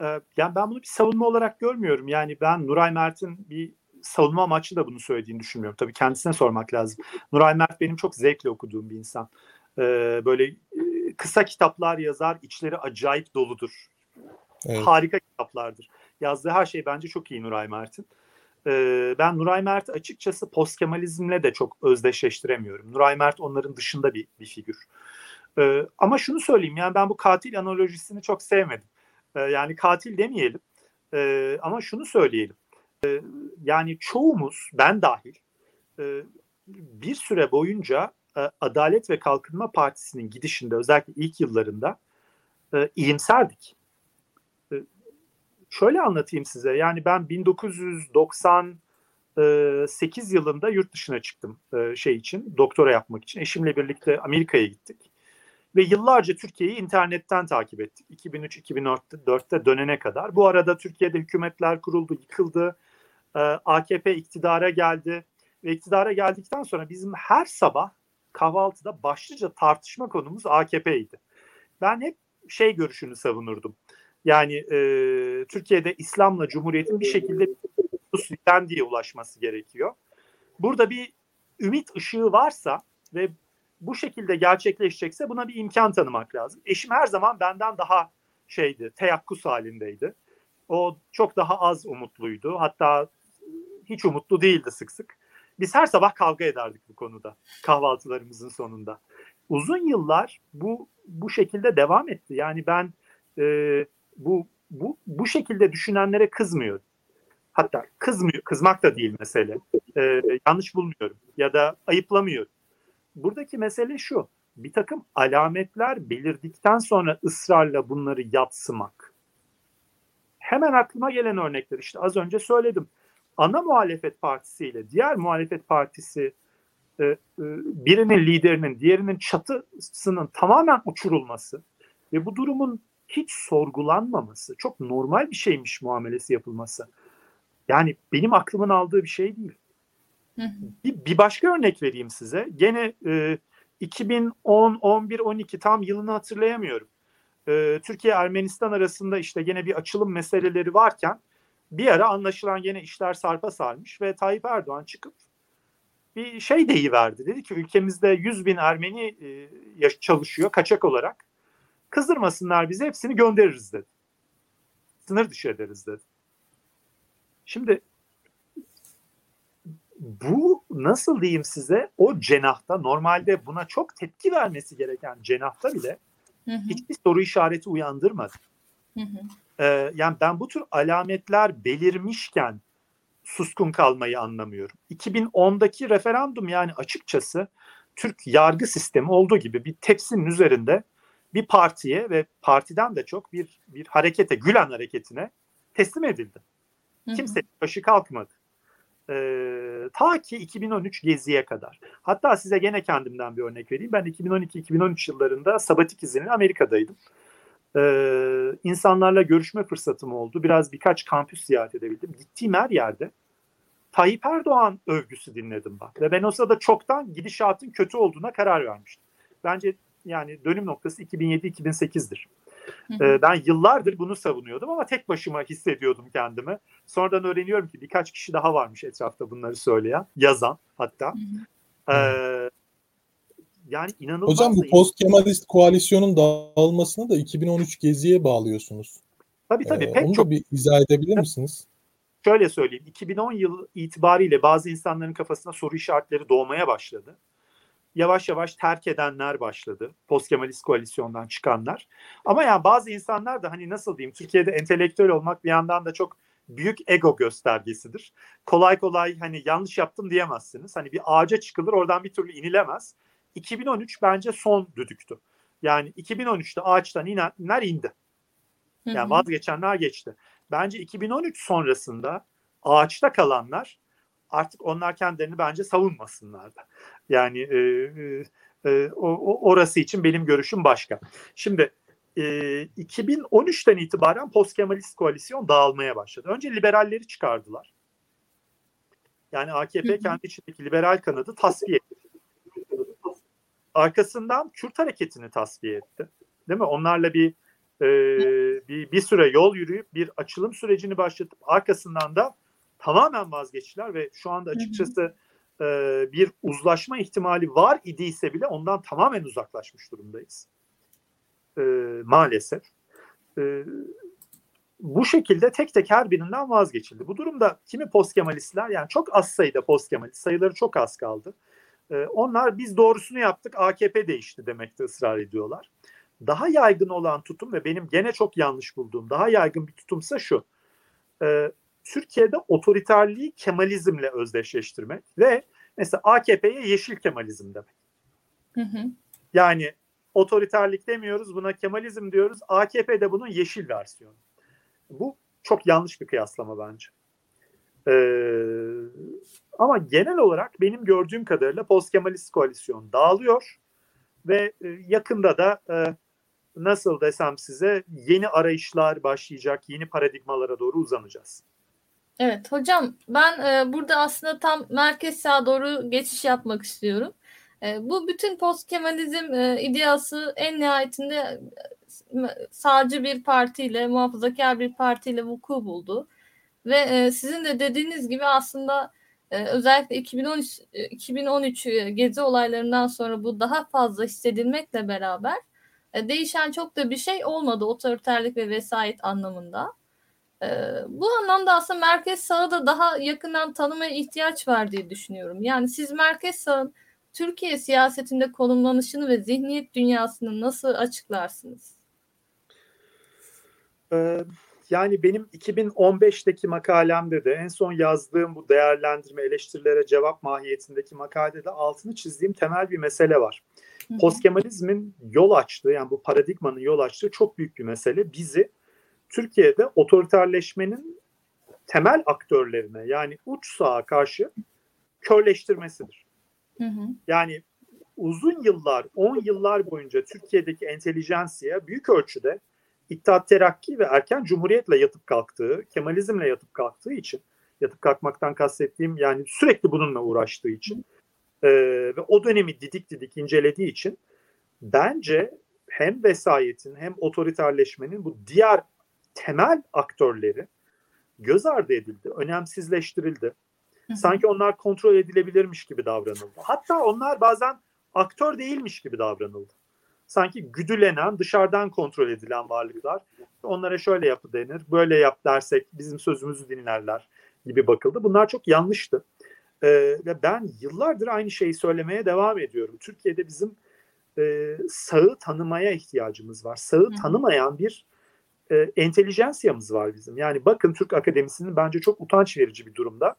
E, yani ben bunu bir savunma olarak görmüyorum. Yani ben Nuray Mert'in bir savunma amaçlı da bunu söylediğini düşünmüyorum. Tabii kendisine sormak lazım. Nuray Mert benim çok zevkle okuduğum bir insan. Ee, böyle kısa kitaplar yazar, içleri acayip doludur. Evet. Harika kitaplardır. Yazdığı her şey bence çok iyi Nuray Mert'in. Ee, ben Nuray Mert'i açıkçası postkemalizmle de çok özdeşleştiremiyorum. Nuray Mert onların dışında bir, bir figür. Ee, ama şunu söyleyeyim yani ben bu katil analojisini çok sevmedim. Ee, yani katil demeyelim. Ama şunu söyleyelim. Yani çoğumuz, ben dahil, e, bir süre boyunca e, Adalet ve Kalkınma Partisi'nin gidişinde özellikle ilk yıllarında e, iyimserdik. E, şöyle anlatayım size. Yani ben 1998 yılında yurt dışına çıktım e, şey için, doktora yapmak için. Eşimle birlikte Amerika'ya gittik. Ve yıllarca Türkiye'yi internetten takip ettik. 2003-2004'te dönene kadar. Bu arada Türkiye'de hükümetler kuruldu, yıkıldı. AKP iktidara geldi. Ve iktidara geldikten sonra bizim her sabah kahvaltıda başlıca tartışma konumuz AKP'ydi. Ben hep şey görüşünü savunurdum. Yani e, Türkiye'de İslam'la Cumhuriyet'in bir şekilde diye ulaşması gerekiyor. Burada bir ümit ışığı varsa ve bu şekilde gerçekleşecekse buna bir imkan tanımak lazım. Eşim her zaman benden daha şeydi, teyakkuz halindeydi. O çok daha az umutluydu. Hatta hiç umutlu değildi sık sık. Biz her sabah kavga ederdik bu konuda kahvaltılarımızın sonunda. Uzun yıllar bu bu şekilde devam etti. Yani ben e, bu bu bu şekilde düşünenlere kızmıyorum. Hatta kızmıyor, kızmak da değil mesele. E, yanlış bulmuyorum ya da ayıplamıyorum. Buradaki mesele şu. Bir takım alametler belirdikten sonra ısrarla bunları yatsımak. Hemen aklıma gelen örnekler işte az önce söyledim ana muhalefet partisiyle diğer muhalefet partisi e, e, birinin liderinin diğerinin çatısının tamamen uçurulması ve bu durumun hiç sorgulanmaması çok normal bir şeymiş muamelesi yapılması. Yani benim aklımın aldığı bir şey değil. Bir, bir başka örnek vereyim size. Gene e, 2010, 11, 12 tam yılını hatırlayamıyorum. E, Türkiye Ermenistan arasında işte gene bir açılım meseleleri varken bir ara anlaşılan yine işler sarpa sarmış ve Tayyip Erdoğan çıkıp bir şey deyiverdi. Dedi ki ülkemizde 100 bin Ermeni e, çalışıyor kaçak olarak. Kızdırmasınlar bizi hepsini göndeririz dedi. Sınır dışı ederiz dedi. Şimdi bu nasıl diyeyim size o cenahta normalde buna çok tepki vermesi gereken cenahta bile hı hı. hiçbir soru işareti uyandırmadı. Hı hı. Ee, yani ben bu tür alametler belirmişken suskun kalmayı anlamıyorum. 2010'daki referandum yani açıkçası Türk yargı sistemi olduğu gibi bir tepsinin üzerinde bir partiye ve partiden de çok bir bir harekete, Gülen hareketine teslim edildi. Kimse başı kalkmadı. Ee, ta ki 2013 Gezi'ye kadar. Hatta size gene kendimden bir örnek vereyim. Ben 2012-2013 yıllarında sabatik izinli Amerika'daydım e, insanlarla görüşme fırsatım oldu. Biraz birkaç kampüs ziyaret edebildim. Gittiğim her yerde Tayyip Erdoğan övgüsü dinledim bak. Ve ben o sırada çoktan gidişatın kötü olduğuna karar vermiştim. Bence yani dönüm noktası 2007-2008'dir. E, ben yıllardır bunu savunuyordum ama tek başıma hissediyordum kendimi. Sonradan öğreniyorum ki birkaç kişi daha varmış etrafta bunları söyleyen, yazan hatta. E, yani inanılmaz. Hocam bu post Kemalist koalisyonun dağılmasını da 2013 Gezi'ye bağlıyorsunuz. Tabii tabii. Ee, pek onu çok... da bir izah edebilir misiniz? Şöyle söyleyeyim. 2010 yıl itibariyle bazı insanların kafasında soru işaretleri doğmaya başladı. Yavaş yavaş terk edenler başladı. Post Kemalist koalisyondan çıkanlar. Ama yani bazı insanlar da hani nasıl diyeyim Türkiye'de entelektüel olmak bir yandan da çok büyük ego göstergesidir. Kolay kolay hani yanlış yaptım diyemezsiniz. Hani bir ağaca çıkılır oradan bir türlü inilemez. 2013 bence son düdüktü. Yani 2013'te ağaçtan inenler indi. Yani vazgeçenler geçti. Bence 2013 sonrasında ağaçta kalanlar artık onlar kendilerini bence savunmasınlar da. Yani e, e, o, orası için benim görüşüm başka. Şimdi e, 2013'ten itibaren post Kemalist koalisyon dağılmaya başladı. Önce liberalleri çıkardılar. Yani AKP kendi içindeki liberal kanadı tasfiye etti. Arkasından Kürt hareketini tasfiye etti. Değil mi? Onlarla bir e, bir, bir süre yol yürüyüp bir açılım sürecini başlatıp arkasından da tamamen vazgeçtiler ve şu anda açıkçası e, bir uzlaşma ihtimali var idiyse bile ondan tamamen uzaklaşmış durumdayız. E, maalesef. E, bu şekilde tek tek her birinden vazgeçildi. Bu durumda kimi post Kemalistler yani çok az sayıda post Kemalist sayıları çok az kaldı. E, onlar biz doğrusunu yaptık AKP değişti demekte ısrar ediyorlar. Daha yaygın olan tutum ve benim gene çok yanlış bulduğum daha yaygın bir tutumsa şu. E, Türkiye'de otoriterliği Kemalizmle özdeşleştirmek ve mesela AKP'ye yeşil Kemalizm demek. Hı hı. Yani otoriterlik demiyoruz buna Kemalizm diyoruz. AKP de bunun yeşil versiyonu. Bu çok yanlış bir kıyaslama bence. Ee, ama genel olarak benim gördüğüm kadarıyla post Kemalist koalisyon dağılıyor ve yakında da e, nasıl desem size yeni arayışlar başlayacak, yeni paradigmalara doğru uzanacağız. Evet hocam ben e, burada aslında tam merkez sağa doğru geçiş yapmak istiyorum. E, bu bütün post Kemalizm e, ideası en nihayetinde e, sağcı bir partiyle, muhafazakar bir partiyle vuku buldu. Ve e, sizin de dediğiniz gibi aslında e, özellikle 2013 2013 e, gezi olaylarından sonra bu daha fazla hissedilmekle beraber e, değişen çok da bir şey olmadı otoriterlik ve vesayet anlamında. E, bu anlamda aslında merkez sağı da daha yakından tanımaya ihtiyaç var diye düşünüyorum. Yani siz merkez sağın Türkiye siyasetinde konumlanışını ve zihniyet dünyasını nasıl açıklarsınız? Ee, yani benim 2015'teki makalemde de en son yazdığım bu değerlendirme eleştirilere cevap mahiyetindeki makalede de altını çizdiğim temel bir mesele var. Postkemalizmin yol açtığı yani bu paradigmanın yol açtığı çok büyük bir mesele. Bizi Türkiye'de otoriterleşmenin temel aktörlerine yani uç sağa karşı körleştirmesidir. Hı hı. Yani uzun yıllar, 10 yıllar boyunca Türkiye'deki entelijansiya büyük ölçüde İttihat Terakki ve erken cumhuriyetle yatıp kalktığı, Kemalizmle yatıp kalktığı için, yatıp kalkmaktan kastettiğim yani sürekli bununla uğraştığı için e, ve o dönemi didik didik incelediği için bence hem vesayetin hem otoriterleşmenin bu diğer temel aktörleri göz ardı edildi, önemsizleştirildi. Sanki onlar kontrol edilebilirmiş gibi davranıldı. Hatta onlar bazen aktör değilmiş gibi davranıldı. Sanki güdülenen, dışarıdan kontrol edilen varlıklar. Onlara şöyle yapı denir, böyle yap dersek bizim sözümüzü dinlerler gibi bakıldı. Bunlar çok yanlıştı. Ee, ve ben yıllardır aynı şeyi söylemeye devam ediyorum. Türkiye'de bizim e, sağı tanımaya ihtiyacımız var. Sağı tanımayan bir e, entelijansiyamız var bizim. Yani bakın Türk Akademisi'nin bence çok utanç verici bir durumda.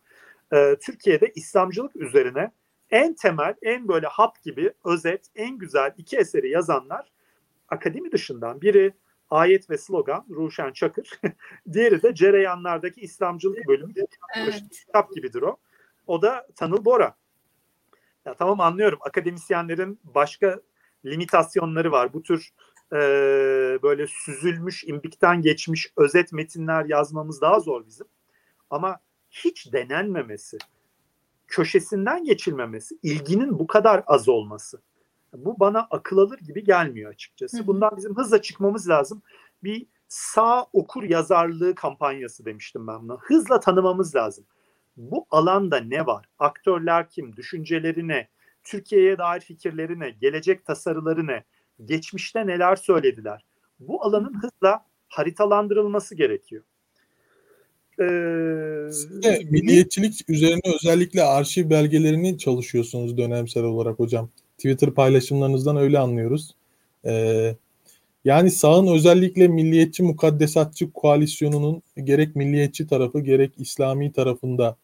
E, Türkiye'de İslamcılık üzerine en temel, en böyle hap gibi özet, en güzel iki eseri yazanlar akademi dışından biri ayet ve slogan Ruşen Çakır, *laughs* diğeri de Cereyanlardaki İslamcılık bölümü. Evet. Kitap gibidir o. O da Tanıl Bora. Ya tamam anlıyorum akademisyenlerin başka limitasyonları var. Bu tür e, böyle süzülmüş, imbikten geçmiş özet metinler yazmamız daha zor bizim. Ama hiç denenmemesi, köşesinden geçilmemesi, ilginin bu kadar az olması. Bu bana akıl alır gibi gelmiyor açıkçası. Bundan bizim hızla çıkmamız lazım. bir sağ okur yazarlığı kampanyası demiştim ben buna. Hızla tanımamız lazım. Bu alanda ne var? Aktörler kim? Düşünceleri ne? Türkiye'ye dair fikirleri ne? Gelecek tasarıları ne? Geçmişte neler söylediler? Bu alanın hızla haritalandırılması gerekiyor. Ee, milliyetçilik üzerine özellikle arşiv belgelerini çalışıyorsunuz dönemsel olarak hocam. Twitter paylaşımlarınızdan öyle anlıyoruz. Ee, yani sağın özellikle milliyetçi mukaddesatçı koalisyonunun gerek milliyetçi tarafı gerek İslami tarafında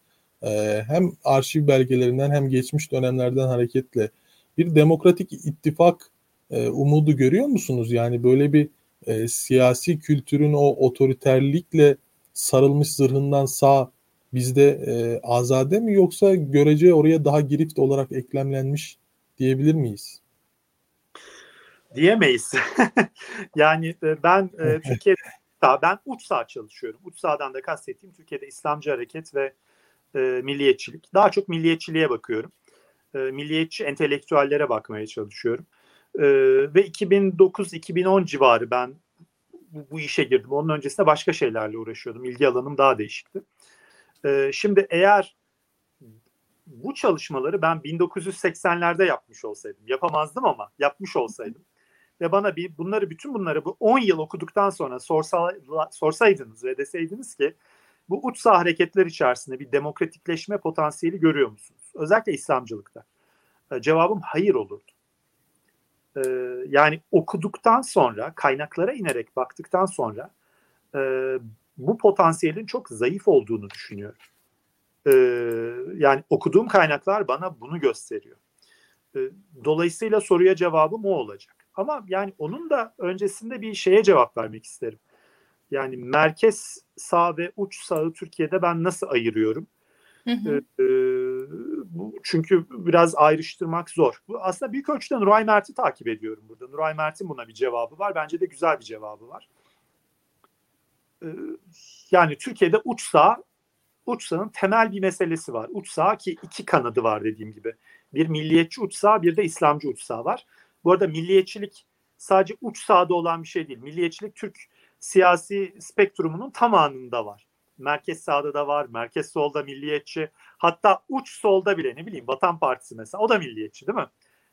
e, hem arşiv belgelerinden hem geçmiş dönemlerden hareketle bir demokratik ittifak e, umudu görüyor musunuz? Yani böyle bir e, siyasi kültürün o otoriterlikle sarılmış zırhından sağ bizde e, azade mi yoksa görece oraya daha girift olarak eklemlenmiş diyebilir miyiz? Diyemeyiz. *laughs* yani e, ben e, *laughs* Türkiye'de ben uç sağ çalışıyorum. Uç sağdan da kastettiğim Türkiye'de İslamcı hareket ve e, milliyetçilik. Daha çok milliyetçiliğe bakıyorum. E, milliyetçi entelektüellere bakmaya çalışıyorum. E, ve 2009-2010 civarı ben bu, bu işe girdim. Onun öncesinde başka şeylerle uğraşıyordum. İlgi alanım daha değişikti. E, şimdi eğer bu çalışmaları ben 1980'lerde yapmış olsaydım, yapamazdım ama yapmış olsaydım ve bana bir bunları bütün bunları bu 10 yıl okuduktan sonra sorsa, sorsaydınız ve deseydiniz ki bu uç hareketler içerisinde bir demokratikleşme potansiyeli görüyor musunuz? Özellikle İslamcılıkta. E, cevabım hayır olurdu. E, yani okuduktan sonra, kaynaklara inerek baktıktan sonra e, bu potansiyelin çok zayıf olduğunu düşünüyorum. Yani okuduğum kaynaklar bana bunu gösteriyor. Dolayısıyla soruya cevabım o olacak. Ama yani onun da öncesinde bir şeye cevap vermek isterim. Yani merkez sağ ve uç sağı Türkiye'de ben nasıl ayırıyorum? Hı hı. Ee, bu, çünkü biraz ayrıştırmak zor. Bu aslında büyük ölçüde Nuray Mert'i takip ediyorum burada. Nuray Mert'in buna bir cevabı var. Bence de güzel bir cevabı var. Ee, yani Türkiye'de uç sağ, uç sağın temel bir meselesi var. Uç sağ ki iki kanadı var dediğim gibi. Bir milliyetçi uç sağ, bir de İslamcı uç sağ var. Bu arada milliyetçilik sadece uç sağda olan bir şey değil. Milliyetçilik Türk siyasi spektrumunun tamamında var. Merkez sağda da var, merkez solda milliyetçi. Hatta uç solda bile ne bileyim Vatan Partisi mesela o da milliyetçi değil mi?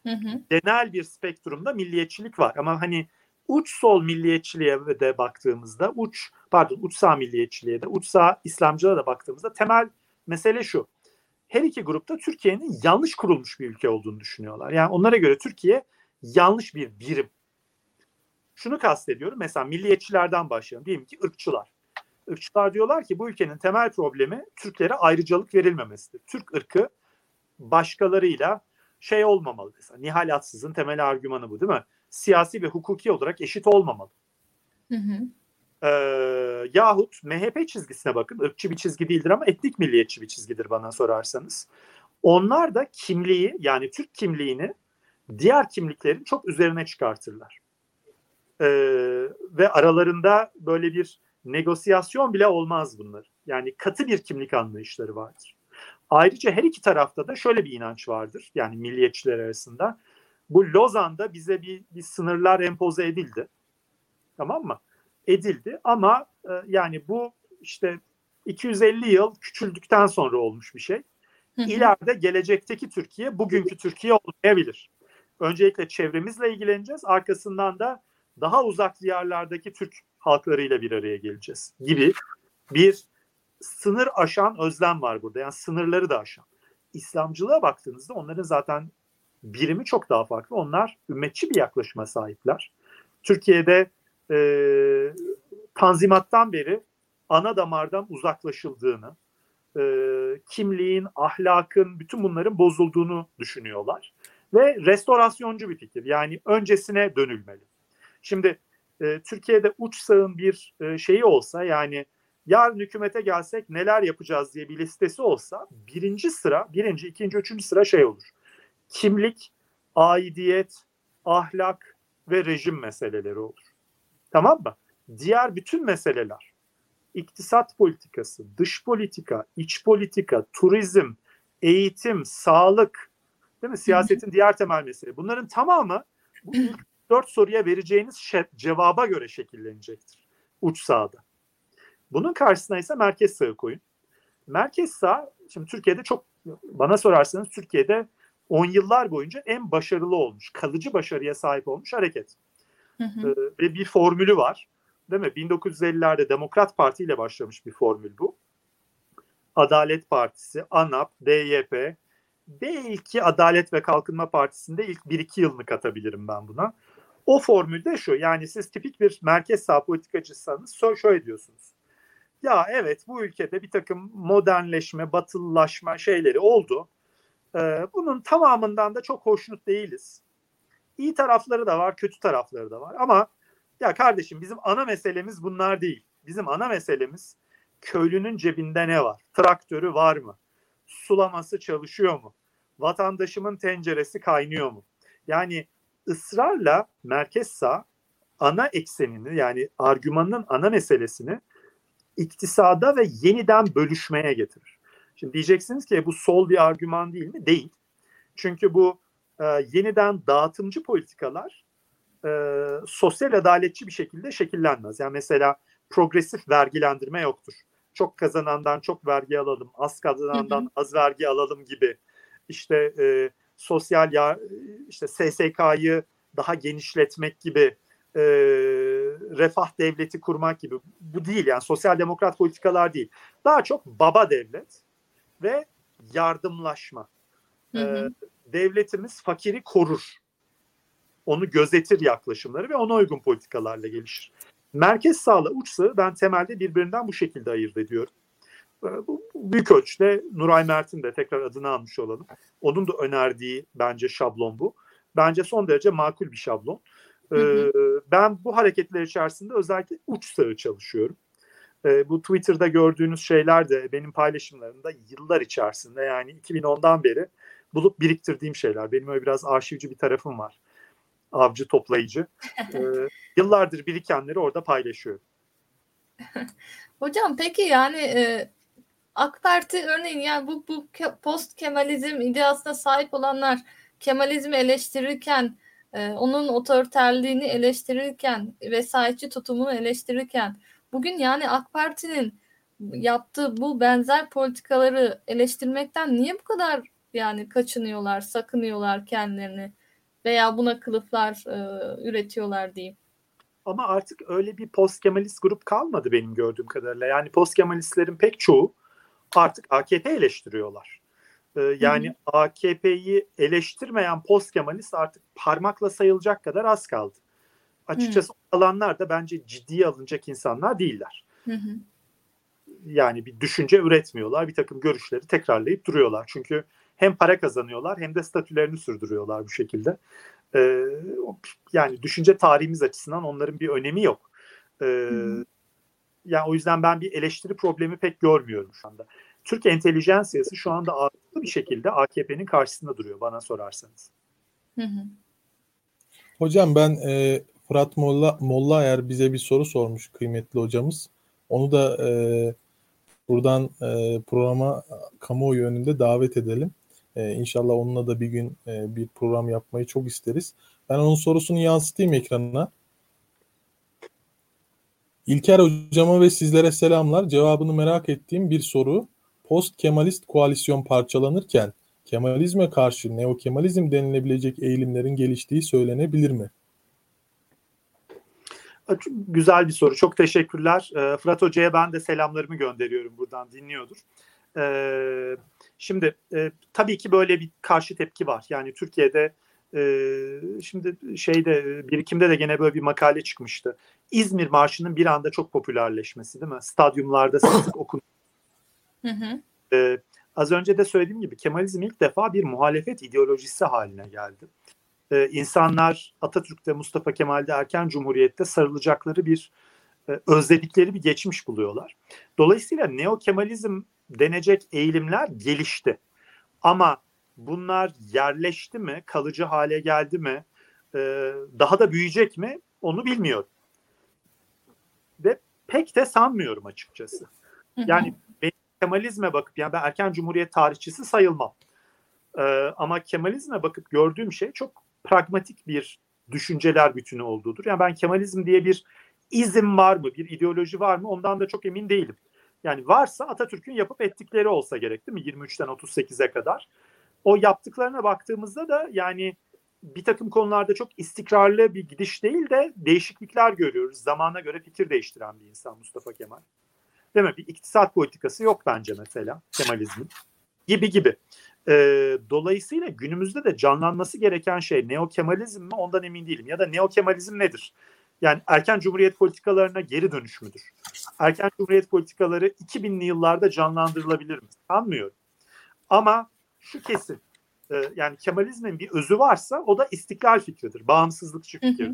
Hı hı. Genel bir spektrumda milliyetçilik var ama hani uç sol milliyetçiliğe de baktığımızda uç pardon uç sağ milliyetçiliğe de uç sağ İslamcılığa da baktığımızda temel mesele şu. Her iki grupta Türkiye'nin yanlış kurulmuş bir ülke olduğunu düşünüyorlar. Yani onlara göre Türkiye yanlış bir birim şunu kastediyorum. Mesela milliyetçilerden başlayalım. Diyelim ki ırkçılar. Irkçılar diyorlar ki bu ülkenin temel problemi Türklere ayrıcalık verilmemesidir. Türk ırkı başkalarıyla şey olmamalı mesela. Nihal Atsız'ın temel argümanı bu değil mi? Siyasi ve hukuki olarak eşit olmamalı. Hı hı. Ee, yahut MHP çizgisine bakın. ırkçı bir çizgi değildir ama etnik milliyetçi bir çizgidir bana sorarsanız. Onlar da kimliği yani Türk kimliğini diğer kimliklerin çok üzerine çıkartırlar e, ve aralarında böyle bir negosyasyon bile olmaz bunlar. Yani katı bir kimlik anlayışları vardır. Ayrıca her iki tarafta da şöyle bir inanç vardır. Yani milliyetçiler arasında. Bu Lozan'da bize bir, bir sınırlar empoze edildi. Tamam mı? Edildi ama e, yani bu işte 250 yıl küçüldükten sonra olmuş bir şey. İleride gelecekteki Türkiye bugünkü Türkiye olmayabilir. Öncelikle çevremizle ilgileneceğiz. Arkasından da daha uzak diyarlardaki Türk halklarıyla bir araya geleceğiz gibi bir sınır aşan özlem var burada. Yani sınırları da aşan. İslamcılığa baktığınızda onların zaten birimi çok daha farklı. Onlar ümmetçi bir yaklaşıma sahipler. Türkiye'de e, Tanzimat'tan beri ana damardan uzaklaşıldığını, e, kimliğin, ahlakın, bütün bunların bozulduğunu düşünüyorlar. Ve restorasyoncu bir fikir. Yani öncesine dönülmeli. Şimdi e, Türkiye'de uç sağın bir e, şeyi olsa yani yarın hükümete gelsek neler yapacağız diye bir listesi olsa birinci sıra, birinci, ikinci, üçüncü sıra şey olur. Kimlik, aidiyet, ahlak ve rejim meseleleri olur. Tamam mı? Diğer bütün meseleler, iktisat politikası, dış politika, iç politika, turizm, eğitim, sağlık, değil mi? Siyasetin diğer temel mesele. Bunların tamamı bu *clears throat* ilk dört soruya vereceğiniz cevaba göre şekillenecektir uç sağda. Bunun karşısına ise merkez sağı koyun. Merkez sağ, şimdi Türkiye'de çok, bana sorarsanız Türkiye'de 10 yıllar boyunca en başarılı olmuş, kalıcı başarıya sahip olmuş hareket. Hı hı. Ee, ve bir formülü var. Değil mi? 1950'lerde Demokrat Parti ile başlamış bir formül bu. Adalet Partisi, ANAP, DYP, belki Adalet ve Kalkınma Partisi'nde ilk 1-2 yılını katabilirim ben buna. O formülde şu yani siz tipik bir merkez sağ politikacıysanız şöyle diyorsunuz. Ya evet bu ülkede bir takım modernleşme, batılılaşma şeyleri oldu. Ee, bunun tamamından da çok hoşnut değiliz. İyi tarafları da var, kötü tarafları da var. Ama ya kardeşim bizim ana meselemiz bunlar değil. Bizim ana meselemiz köylünün cebinde ne var? Traktörü var mı? Sulaması çalışıyor mu? Vatandaşımın tenceresi kaynıyor mu? Yani ısrarla merkez sağ ana eksenini yani argümanın ana meselesini iktisada ve yeniden bölüşmeye getirir. Şimdi diyeceksiniz ki bu sol bir argüman değil mi? Değil. Çünkü bu e, yeniden dağıtımcı politikalar e, sosyal adaletçi bir şekilde şekillenmez. Yani mesela progresif vergilendirme yoktur. Çok kazanandan çok vergi alalım, az kazanandan hı hı. az vergi alalım gibi. İşte e, sosyal ya işte SSK'yı daha genişletmek gibi e, refah devleti kurmak gibi bu değil yani sosyal demokrat politikalar değil. Daha çok baba devlet ve yardımlaşma. Hı hı. E, devletimiz fakiri korur. Onu gözetir yaklaşımları ve ona uygun politikalarla gelişir. Merkez sağla uç sağı ben temelde birbirinden bu şekilde ayırt ediyorum. Büyük ölçüde Nuray Mert'in de tekrar adını almış olalım. Onun da önerdiği bence şablon bu. Bence son derece makul bir şablon. Hı hı. Ben bu hareketler içerisinde özellikle uç sağı çalışıyorum. Bu Twitter'da gördüğünüz şeyler de benim paylaşımlarımda yıllar içerisinde yani 2010'dan beri bulup biriktirdiğim şeyler. Benim öyle biraz arşivci bir tarafım var. Avcı toplayıcı. *laughs* Yıllardır birikenleri orada paylaşıyorum. Hocam peki yani e, AK Parti örneğin yani bu, bu post Kemalizm ideasına sahip olanlar Kemalizmi eleştirirken e, onun otoriterliğini eleştirirken vesayetçi tutumunu eleştirirken bugün yani AK Parti'nin yaptığı bu benzer politikaları eleştirmekten niye bu kadar yani kaçınıyorlar, sakınıyorlar kendilerini veya buna kılıflar e, üretiyorlar diyeyim. Ama artık öyle bir post Kemalist grup kalmadı benim gördüğüm kadarıyla. Yani post Kemalistlerin pek çoğu artık AKP eleştiriyorlar. Ee, yani AKP'yi eleştirmeyen post Kemalist artık parmakla sayılacak kadar az kaldı. Açıkçası hı. alanlar da bence ciddiye alınacak insanlar değiller. Hı hı. Yani bir düşünce üretmiyorlar. Bir takım görüşleri tekrarlayıp duruyorlar. Çünkü hem para kazanıyorlar hem de statülerini sürdürüyorlar bu şekilde. Ee, yani düşünce tarihimiz açısından onların bir önemi yok. Ee, hmm. Yani o yüzden ben bir eleştiri problemi pek görmüyorum şu anda. Türk entelijensiyası şu anda ağırlıklı bir şekilde AKP'nin karşısında duruyor bana sorarsanız. Hı hı. Hocam ben e, Fırat Molla, Molla eğer bize bir soru sormuş kıymetli hocamız. Onu da e, buradan e, programa kamuoyu önünde davet edelim. E, inşallah onunla da bir gün e, bir program yapmayı çok isteriz. Ben onun sorusunu yansıtayım ekranına. İlker hocama ve sizlere selamlar. Cevabını merak ettiğim bir soru. Post Kemalist koalisyon parçalanırken Kemalizme karşı neo-Kemalizm denilebilecek eğilimlerin geliştiği söylenebilir mi? Güzel bir soru. Çok teşekkürler. Ee, Fırat Hoca'ya ben de selamlarımı gönderiyorum buradan dinliyordur. Ee, şimdi e, tabii ki böyle bir karşı tepki var. Yani Türkiye'de şimdi şeyde birikimde de gene böyle bir makale çıkmıştı. İzmir Marşı'nın bir anda çok popülerleşmesi değil mi? Stadyumlarda sık sık okun. Ee, az önce de söylediğim gibi Kemalizm ilk defa bir muhalefet ideolojisi haline geldi. Ee, insanlar Atatürk'te, Mustafa Kemal'de erken cumhuriyette sarılacakları bir e, özledikleri bir geçmiş buluyorlar. Dolayısıyla neo Kemalizm denecek eğilimler gelişti. Ama bunlar yerleşti mi, kalıcı hale geldi mi, e, daha da büyüyecek mi onu bilmiyorum. Ve pek de sanmıyorum açıkçası. Yani benim Kemalizme bakıp, yani ben erken cumhuriyet tarihçisi sayılmam. E, ama Kemalizme bakıp gördüğüm şey çok pragmatik bir düşünceler bütünü olduğudur. Yani ben Kemalizm diye bir izim var mı, bir ideoloji var mı ondan da çok emin değilim. Yani varsa Atatürk'ün yapıp ettikleri olsa gerek değil mi 23'ten 38'e kadar. O yaptıklarına baktığımızda da yani bir takım konularda çok istikrarlı bir gidiş değil de değişiklikler görüyoruz. Zamana göre fikir değiştiren bir insan Mustafa Kemal. Değil mi? Bir iktisat politikası yok bence mesela Kemalizmin. Gibi gibi. Ee, dolayısıyla günümüzde de canlanması gereken şey neo Kemalizm mi ondan emin değilim. Ya da neo Kemalizm nedir? Yani erken cumhuriyet politikalarına geri dönüş müdür? Erken cumhuriyet politikaları 2000'li yıllarda canlandırılabilir mi? Sanmıyorum. Ama şu kesin. E, yani Kemalizmin bir özü varsa o da istiklal fikridir. Bağımsızlıkçı fikir.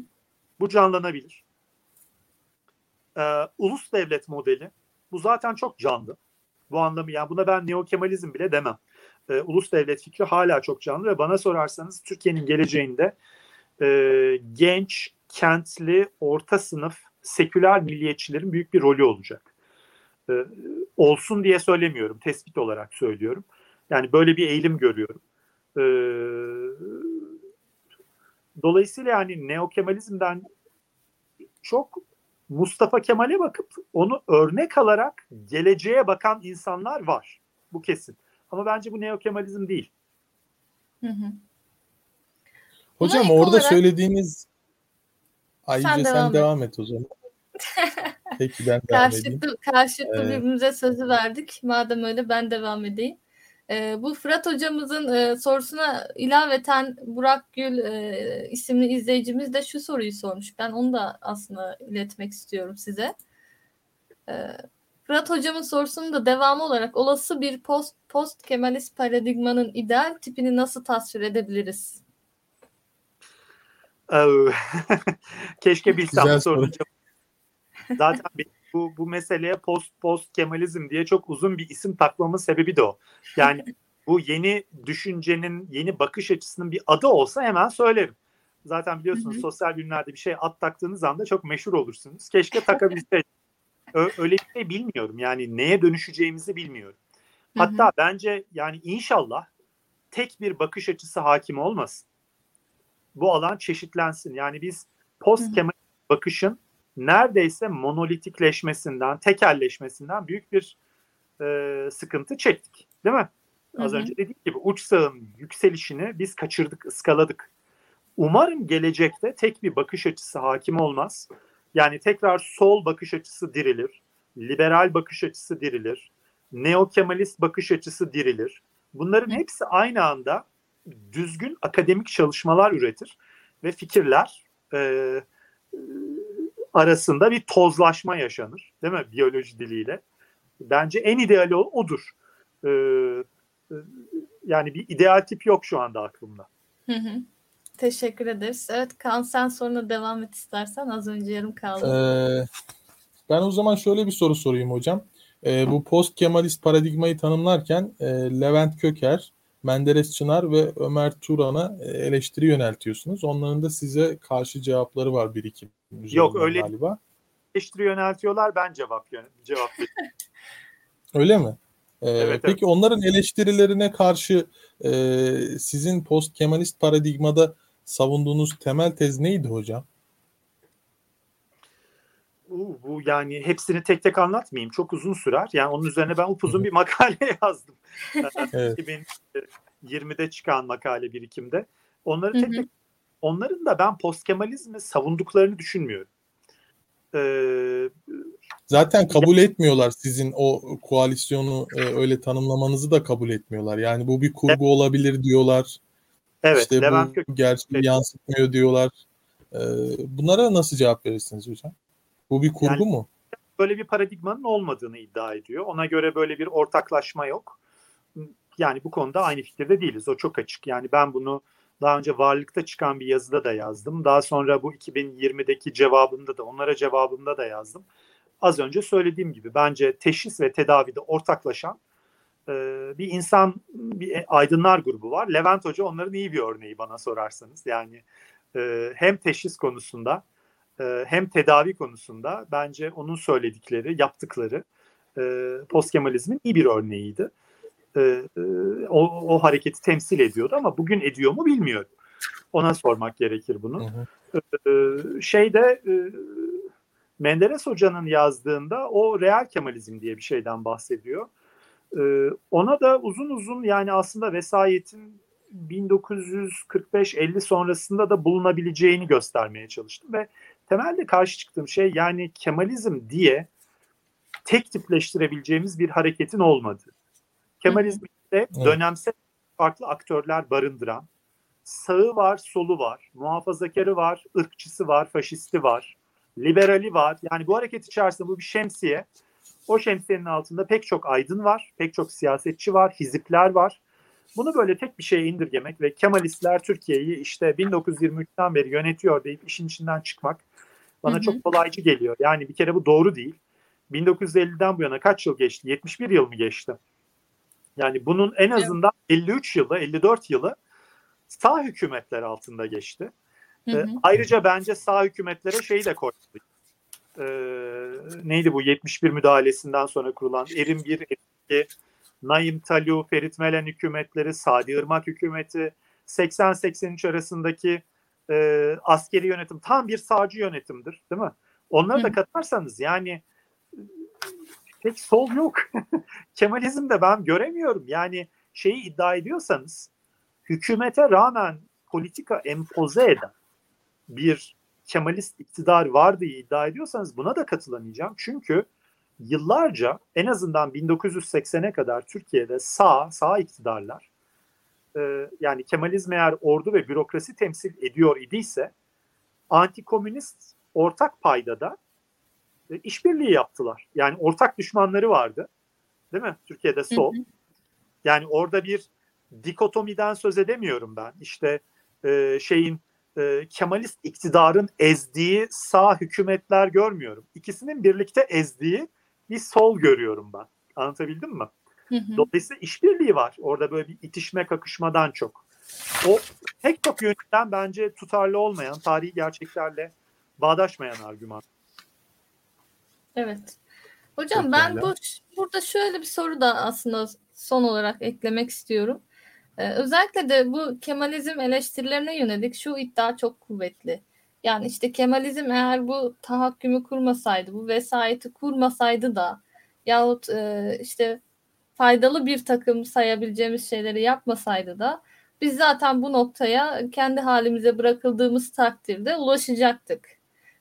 Bu canlanabilir. E, ulus devlet modeli. Bu zaten çok canlı. Bu anlamı yani buna ben neo Kemalizm bile demem. E, ulus devlet fikri hala çok canlı ve bana sorarsanız Türkiye'nin geleceğinde e, genç, kentli, orta sınıf, seküler milliyetçilerin büyük bir rolü olacak. E, olsun diye söylemiyorum, tespit olarak söylüyorum. Yani böyle bir eğilim görüyorum. E, dolayısıyla yani neokemalizmden çok Mustafa Kemal'e bakıp onu örnek alarak geleceğe bakan insanlar var. Bu kesin. Ama bence bu neokemalizm değil. Hı hı. Hocam Buna orada olarak... söylediğiniz Ayrıca sen devam, sen devam et o zaman. *laughs* Peki ben devam karşılıklı, edeyim. Karşılıklı evet. birbirimize sözü verdik. Madem öyle ben devam edeyim. Ee, bu Fırat hocamızın e, sorusuna ilaveten Burak Gül e, isimli izleyicimiz de şu soruyu sormuş. Ben onu da aslında iletmek istiyorum size. E, Fırat hocamın sorusunun da devamı olarak olası bir post post Kemalist paradigmanın ideal tipini nasıl tasvir edebiliriz? *laughs* Keşke bilsem bu sorunun Zaten bu, bu meseleye post post Kemalizm diye çok uzun bir isim takmamın sebebi de o. Yani *laughs* bu yeni düşüncenin, yeni bakış açısının bir adı olsa hemen söylerim. Zaten biliyorsunuz sosyal bilimlerde bir şey at taktığınız anda çok meşhur olursunuz. Keşke takabilseydim. *laughs* Öyle bir şey bilmiyorum. Yani neye dönüşeceğimizi bilmiyorum. Hatta Hı-hı. bence yani inşallah tek bir bakış açısı hakim olmasın bu alan çeşitlensin. Yani biz post Kemal bakışın neredeyse monolitikleşmesinden, tekelleşmesinden büyük bir e, sıkıntı çektik. Değil mi? Az hı hı. önce dediğim gibi uç sağın yükselişini biz kaçırdık, ıskaladık. Umarım gelecekte tek bir bakış açısı hakim olmaz. Yani tekrar sol bakış açısı dirilir, liberal bakış açısı dirilir, neo-kemalist bakış açısı dirilir. Bunların hepsi aynı anda düzgün akademik çalışmalar üretir ve fikirler e, arasında bir tozlaşma yaşanır. Değil mi? Biyoloji diliyle. Bence en ideali odur. E, e, yani bir ideal tip yok şu anda aklımda. Hı hı. Teşekkür ederiz. Evet Kaan sen sonra devam et istersen. Az önce yarım kaldı. Ee, ben o zaman şöyle bir soru sorayım hocam. Ee, bu post Kemalist paradigmayı tanımlarken e, Levent Köker, Menderes Çınar ve Ömer Turan'a e, eleştiri yöneltiyorsunuz. Onların da size karşı cevapları var bir iki. Yok öyle galiba. eleştiri yöneltiyorlar ben cevap cevap *laughs* Öyle mi? Ee, evet, peki evet. onların eleştirilerine karşı e, sizin post Kemalist paradigmada savunduğunuz temel tez neydi hocam? Bu, yani hepsini tek tek anlatmayayım. Çok uzun sürer. Yani onun üzerine ben upuzun bir *laughs* makale yazdım. *laughs* evet. 2020'de çıkan makale birikimde. Onları tek tek onların da ben postkemalizmi savunduklarını düşünmüyorum. Ee, Zaten kabul ya, etmiyorlar sizin o koalisyonu e, öyle tanımlamanızı da kabul etmiyorlar. Yani bu bir kurgu evet. olabilir diyorlar. Evet, işte Levent bu gerçeği evet. yansıtmıyor diyorlar. Ee, bunlara nasıl cevap verirsiniz hocam? Bu bir kurgu yani, mu? Böyle bir paradigmanın olmadığını iddia ediyor. Ona göre böyle bir ortaklaşma yok. Yani bu konuda aynı fikirde değiliz. O çok açık. Yani ben bunu daha önce varlıkta çıkan bir yazıda da yazdım. Daha sonra bu 2020'deki cevabımda da onlara cevabımda da yazdım. Az önce söylediğim gibi bence teşhis ve tedavide ortaklaşan e, bir insan, bir aydınlar grubu var. Levent Hoca onların iyi bir örneği bana sorarsanız. Yani e, hem teşhis konusunda hem tedavi konusunda bence onun söyledikleri, yaptıkları e, postkemalizmin iyi bir örneğiydi. E, e, o, o hareketi temsil ediyordu ama bugün ediyor mu bilmiyorum. Ona sormak gerekir bunu. Hı Ee, şeyde e, Menderes Hoca'nın yazdığında o real Kemalizm diye bir şeyden bahsediyor. Ona da uzun uzun yani aslında vesayetin 1945-50 sonrasında da bulunabileceğini göstermeye çalıştım ve temelde karşı çıktığım şey yani Kemalizm diye tek tipleştirebileceğimiz bir hareketin olmadığı. Kemalizmde dönemsel farklı aktörler barındıran, sağı var, solu var, muhafazakarı var, ırkçısı var, faşisti var, liberali var. Yani bu hareket içerisinde bu bir şemsiye. O şemsiyenin altında pek çok aydın var, pek çok siyasetçi var, hizipler var. Bunu böyle tek bir şeye indirgemek ve Kemalistler Türkiye'yi işte 1923'ten beri yönetiyor deyip işin içinden çıkmak bana Hı hı. çok kolaycı geliyor. Yani bir kere bu doğru değil. 1950'den bu yana kaç yıl geçti? 71 yıl mı geçti? Yani bunun en azından 53 yılı, 54 yılı sağ hükümetler altında geçti. Hı Ee, hı. ayrıca bence sağ hükümetlere şeyi de koydu. Ee, neydi bu 71 müdahalesinden sonra kurulan Erim 1, Erim 2, Naim Talu, Ferit Melen hükümetleri, Sadi Irmak hükümeti, 80-83 arasındaki e, askeri yönetim tam bir sağcı yönetimdir değil mi? Onları da katarsanız yani tek sol yok. *laughs* Kemalizm de ben göremiyorum. Yani şeyi iddia ediyorsanız hükümete rağmen politika empoze eden bir Kemalist iktidar var diye iddia ediyorsanız buna da katılamayacağım. Çünkü yıllarca en azından 1980'e kadar Türkiye'de sağ, sağ iktidarlar e, yani Kemalizm eğer ordu ve bürokrasi temsil ediyor idiyse antikomünist ortak paydada e, işbirliği yaptılar. Yani ortak düşmanları vardı. Değil mi? Türkiye'de sol. Hı hı. Yani orada bir dikotomiden söz edemiyorum ben. İşte e, şeyin e, Kemalist iktidarın ezdiği sağ hükümetler görmüyorum. İkisinin birlikte ezdiği bir sol görüyorum ben. Anlatabildim mi? Hı hı. Dolayısıyla işbirliği var. Orada böyle bir itişme kakışmadan çok. O pek çok yönden bence tutarlı olmayan, tarihi gerçeklerle bağdaşmayan argüman. Evet. Hocam ben Pekala. bu burada şöyle bir soru da aslında son olarak eklemek istiyorum. Ee, özellikle de bu Kemalizm eleştirilerine yönelik şu iddia çok kuvvetli. Yani işte Kemalizm eğer bu tahakkümü kurmasaydı, bu vesayeti kurmasaydı da yahut e, işte faydalı bir takım sayabileceğimiz şeyleri yapmasaydı da biz zaten bu noktaya kendi halimize bırakıldığımız takdirde ulaşacaktık.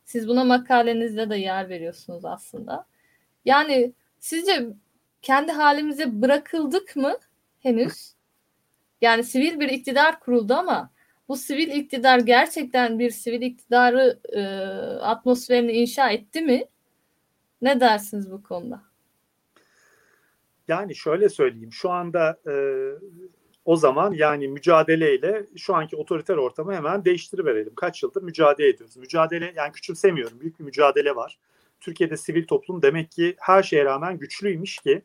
Siz buna makalenizde de yer veriyorsunuz aslında. Yani sizce kendi halimize bırakıldık mı henüz? Yani sivil bir iktidar kuruldu ama bu sivil iktidar gerçekten bir sivil iktidarı e, atmosferini inşa etti mi? Ne dersiniz bu konuda? Yani şöyle söyleyeyim. Şu anda e, o zaman yani mücadeleyle şu anki otoriter ortamı hemen değiştiriverelim. Kaç yıldır mücadele ediyoruz. Mücadele yani küçümsemiyorum. Büyük bir mücadele var. Türkiye'de sivil toplum demek ki her şeye rağmen güçlüymüş ki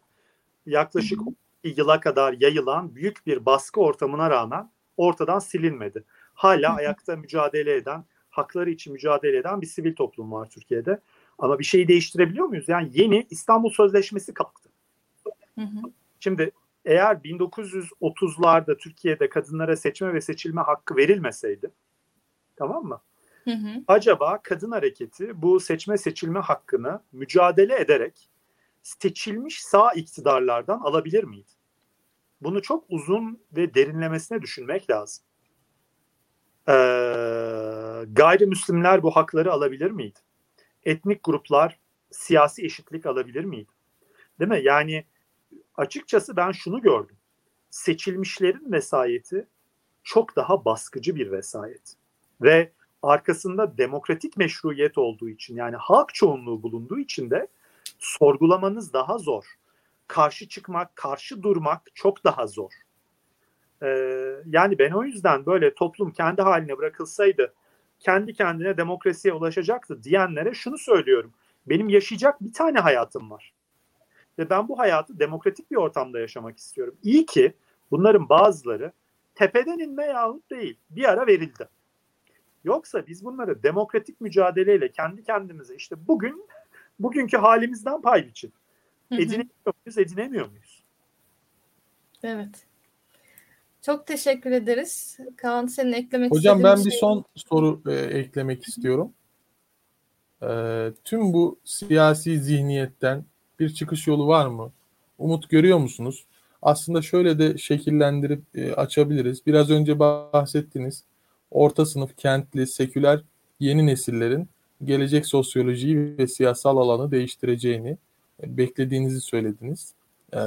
yaklaşık yıla kadar yayılan büyük bir baskı ortamına rağmen ortadan silinmedi. Hala ayakta mücadele eden, hakları için mücadele eden bir sivil toplum var Türkiye'de. Ama bir şeyi değiştirebiliyor muyuz? Yani yeni İstanbul Sözleşmesi kalktı. Hı hı. Şimdi eğer 1930'larda Türkiye'de kadınlara seçme ve seçilme hakkı verilmeseydi tamam mı? Hı hı. Acaba kadın hareketi bu seçme seçilme hakkını mücadele ederek seçilmiş sağ iktidarlardan alabilir miydi? Bunu çok uzun ve derinlemesine düşünmek lazım. Ee, gayrimüslimler bu hakları alabilir miydi? Etnik gruplar siyasi eşitlik alabilir miydi? Değil mi? Yani açıkçası ben şunu gördüm. Seçilmişlerin vesayeti çok daha baskıcı bir vesayet. Ve arkasında demokratik meşruiyet olduğu için yani halk çoğunluğu bulunduğu için de sorgulamanız daha zor. Karşı çıkmak, karşı durmak çok daha zor. Ee, yani ben o yüzden böyle toplum kendi haline bırakılsaydı kendi kendine demokrasiye ulaşacaktı diyenlere şunu söylüyorum. Benim yaşayacak bir tane hayatım var. Ve ben bu hayatı demokratik bir ortamda yaşamak istiyorum. İyi ki bunların bazıları tepeden inme yahut değil bir ara verildi. Yoksa biz bunları demokratik mücadeleyle kendi kendimize işte bugün bugünkü halimizden pay hı. Edinemiyor muyuz, edinemiyor muyuz? Evet. Çok teşekkür ederiz. Kaan senin eklemek Hocam istediğin ben bir şey- son soru e, eklemek istiyorum. E, tüm bu siyasi zihniyetten bir çıkış yolu var mı? Umut görüyor musunuz? Aslında şöyle de şekillendirip e, açabiliriz. Biraz önce bahsettiniz. Orta sınıf, kentli, seküler yeni nesillerin gelecek sosyolojiyi ve siyasal alanı değiştireceğini e, beklediğinizi söylediniz. E,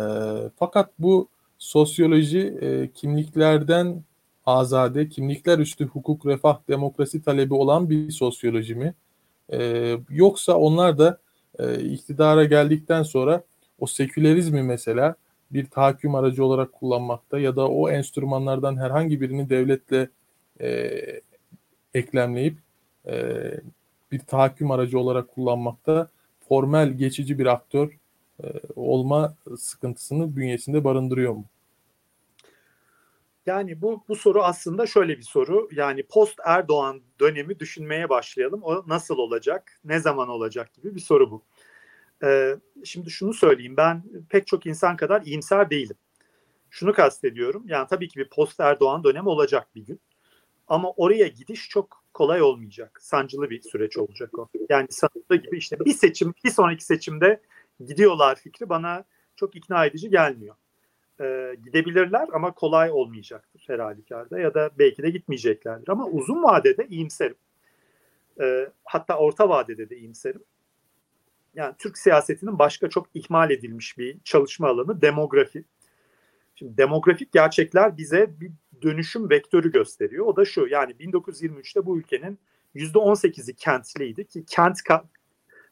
fakat bu sosyoloji e, kimliklerden azade, kimlikler üstü hukuk, refah, demokrasi talebi olan bir sosyoloji mi? E, yoksa onlar da e, iktidara geldikten sonra o sekülerizmi mesela bir tahakküm aracı olarak kullanmakta ya da o enstrümanlardan herhangi birini devletle e, eklemleyip e, bir tahakküm aracı olarak kullanmakta formel geçici bir aktör e, olma sıkıntısını bünyesinde barındırıyor mu? Yani bu bu soru aslında şöyle bir soru. Yani post Erdoğan dönemi düşünmeye başlayalım. O nasıl olacak, ne zaman olacak gibi bir soru bu. Ee, şimdi şunu söyleyeyim. Ben pek çok insan kadar iyimser değilim. Şunu kastediyorum. Yani tabii ki bir post Erdoğan dönemi olacak bir gün. Ama oraya gidiş çok kolay olmayacak. Sancılı bir süreç olacak o. Yani sanıldığı gibi işte bir seçim, bir sonraki seçimde gidiyorlar fikri bana çok ikna edici gelmiyor e, gidebilirler ama kolay olmayacaktır her halükarda ya da belki de gitmeyeceklerdir. Ama uzun vadede iyimserim. E, hatta orta vadede de iyimserim. Yani Türk siyasetinin başka çok ihmal edilmiş bir çalışma alanı demografi. Şimdi demografik gerçekler bize bir dönüşüm vektörü gösteriyor. O da şu yani 1923'te bu ülkenin %18'i kentliydi ki kent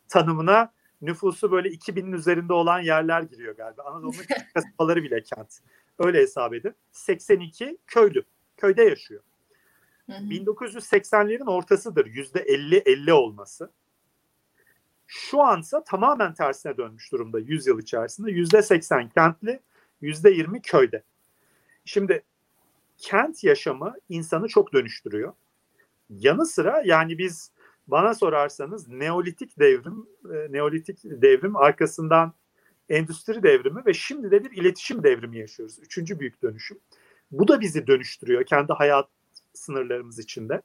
tanımına nüfusu böyle 2000'in üzerinde olan yerler giriyor galiba. Anadolu'nun *laughs* küçük kasabaları bile kent. Öyle hesap edin. 82 köylü. Köyde yaşıyor. Hı hı. 1980'lerin ortasıdır %50-50 olması. Şu ansa tamamen tersine dönmüş durumda 100 yıl içerisinde. %80 kentli, %20 köyde. Şimdi kent yaşamı insanı çok dönüştürüyor. Yanı sıra yani biz bana sorarsanız Neolitik devrim, e, Neolitik devrim arkasından endüstri devrimi ve şimdi de bir iletişim devrimi yaşıyoruz. Üçüncü büyük dönüşüm. Bu da bizi dönüştürüyor kendi hayat sınırlarımız içinde.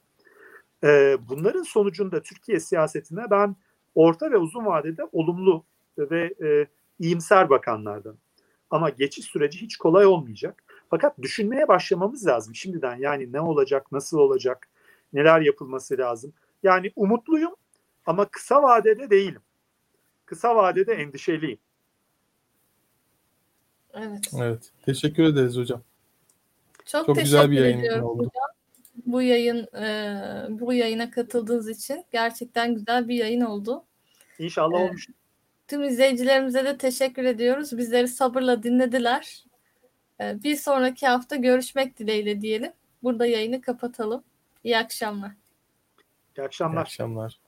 E, bunların sonucunda Türkiye siyasetine ben orta ve uzun vadede olumlu ve e, iyimser bakanlardan. Ama geçiş süreci hiç kolay olmayacak. Fakat düşünmeye başlamamız lazım şimdiden. Yani ne olacak, nasıl olacak, neler yapılması lazım. Yani umutluyum ama kısa vadede değilim. Kısa vadede endişeliyim. Evet. Evet. Teşekkür ederiz hocam. Çok, Çok teşekkür güzel bir yayın oldu. hocam. Bu yayın e, bu yayına katıldığınız için gerçekten güzel bir yayın oldu. İnşallah Evet. olmuş. Tüm izleyicilerimize de teşekkür ediyoruz. Bizleri sabırla dinlediler. E, bir sonraki hafta görüşmek dileğiyle diyelim. Burada yayını kapatalım. İyi akşamlar. İyi akşamlar. İyi akşamlar.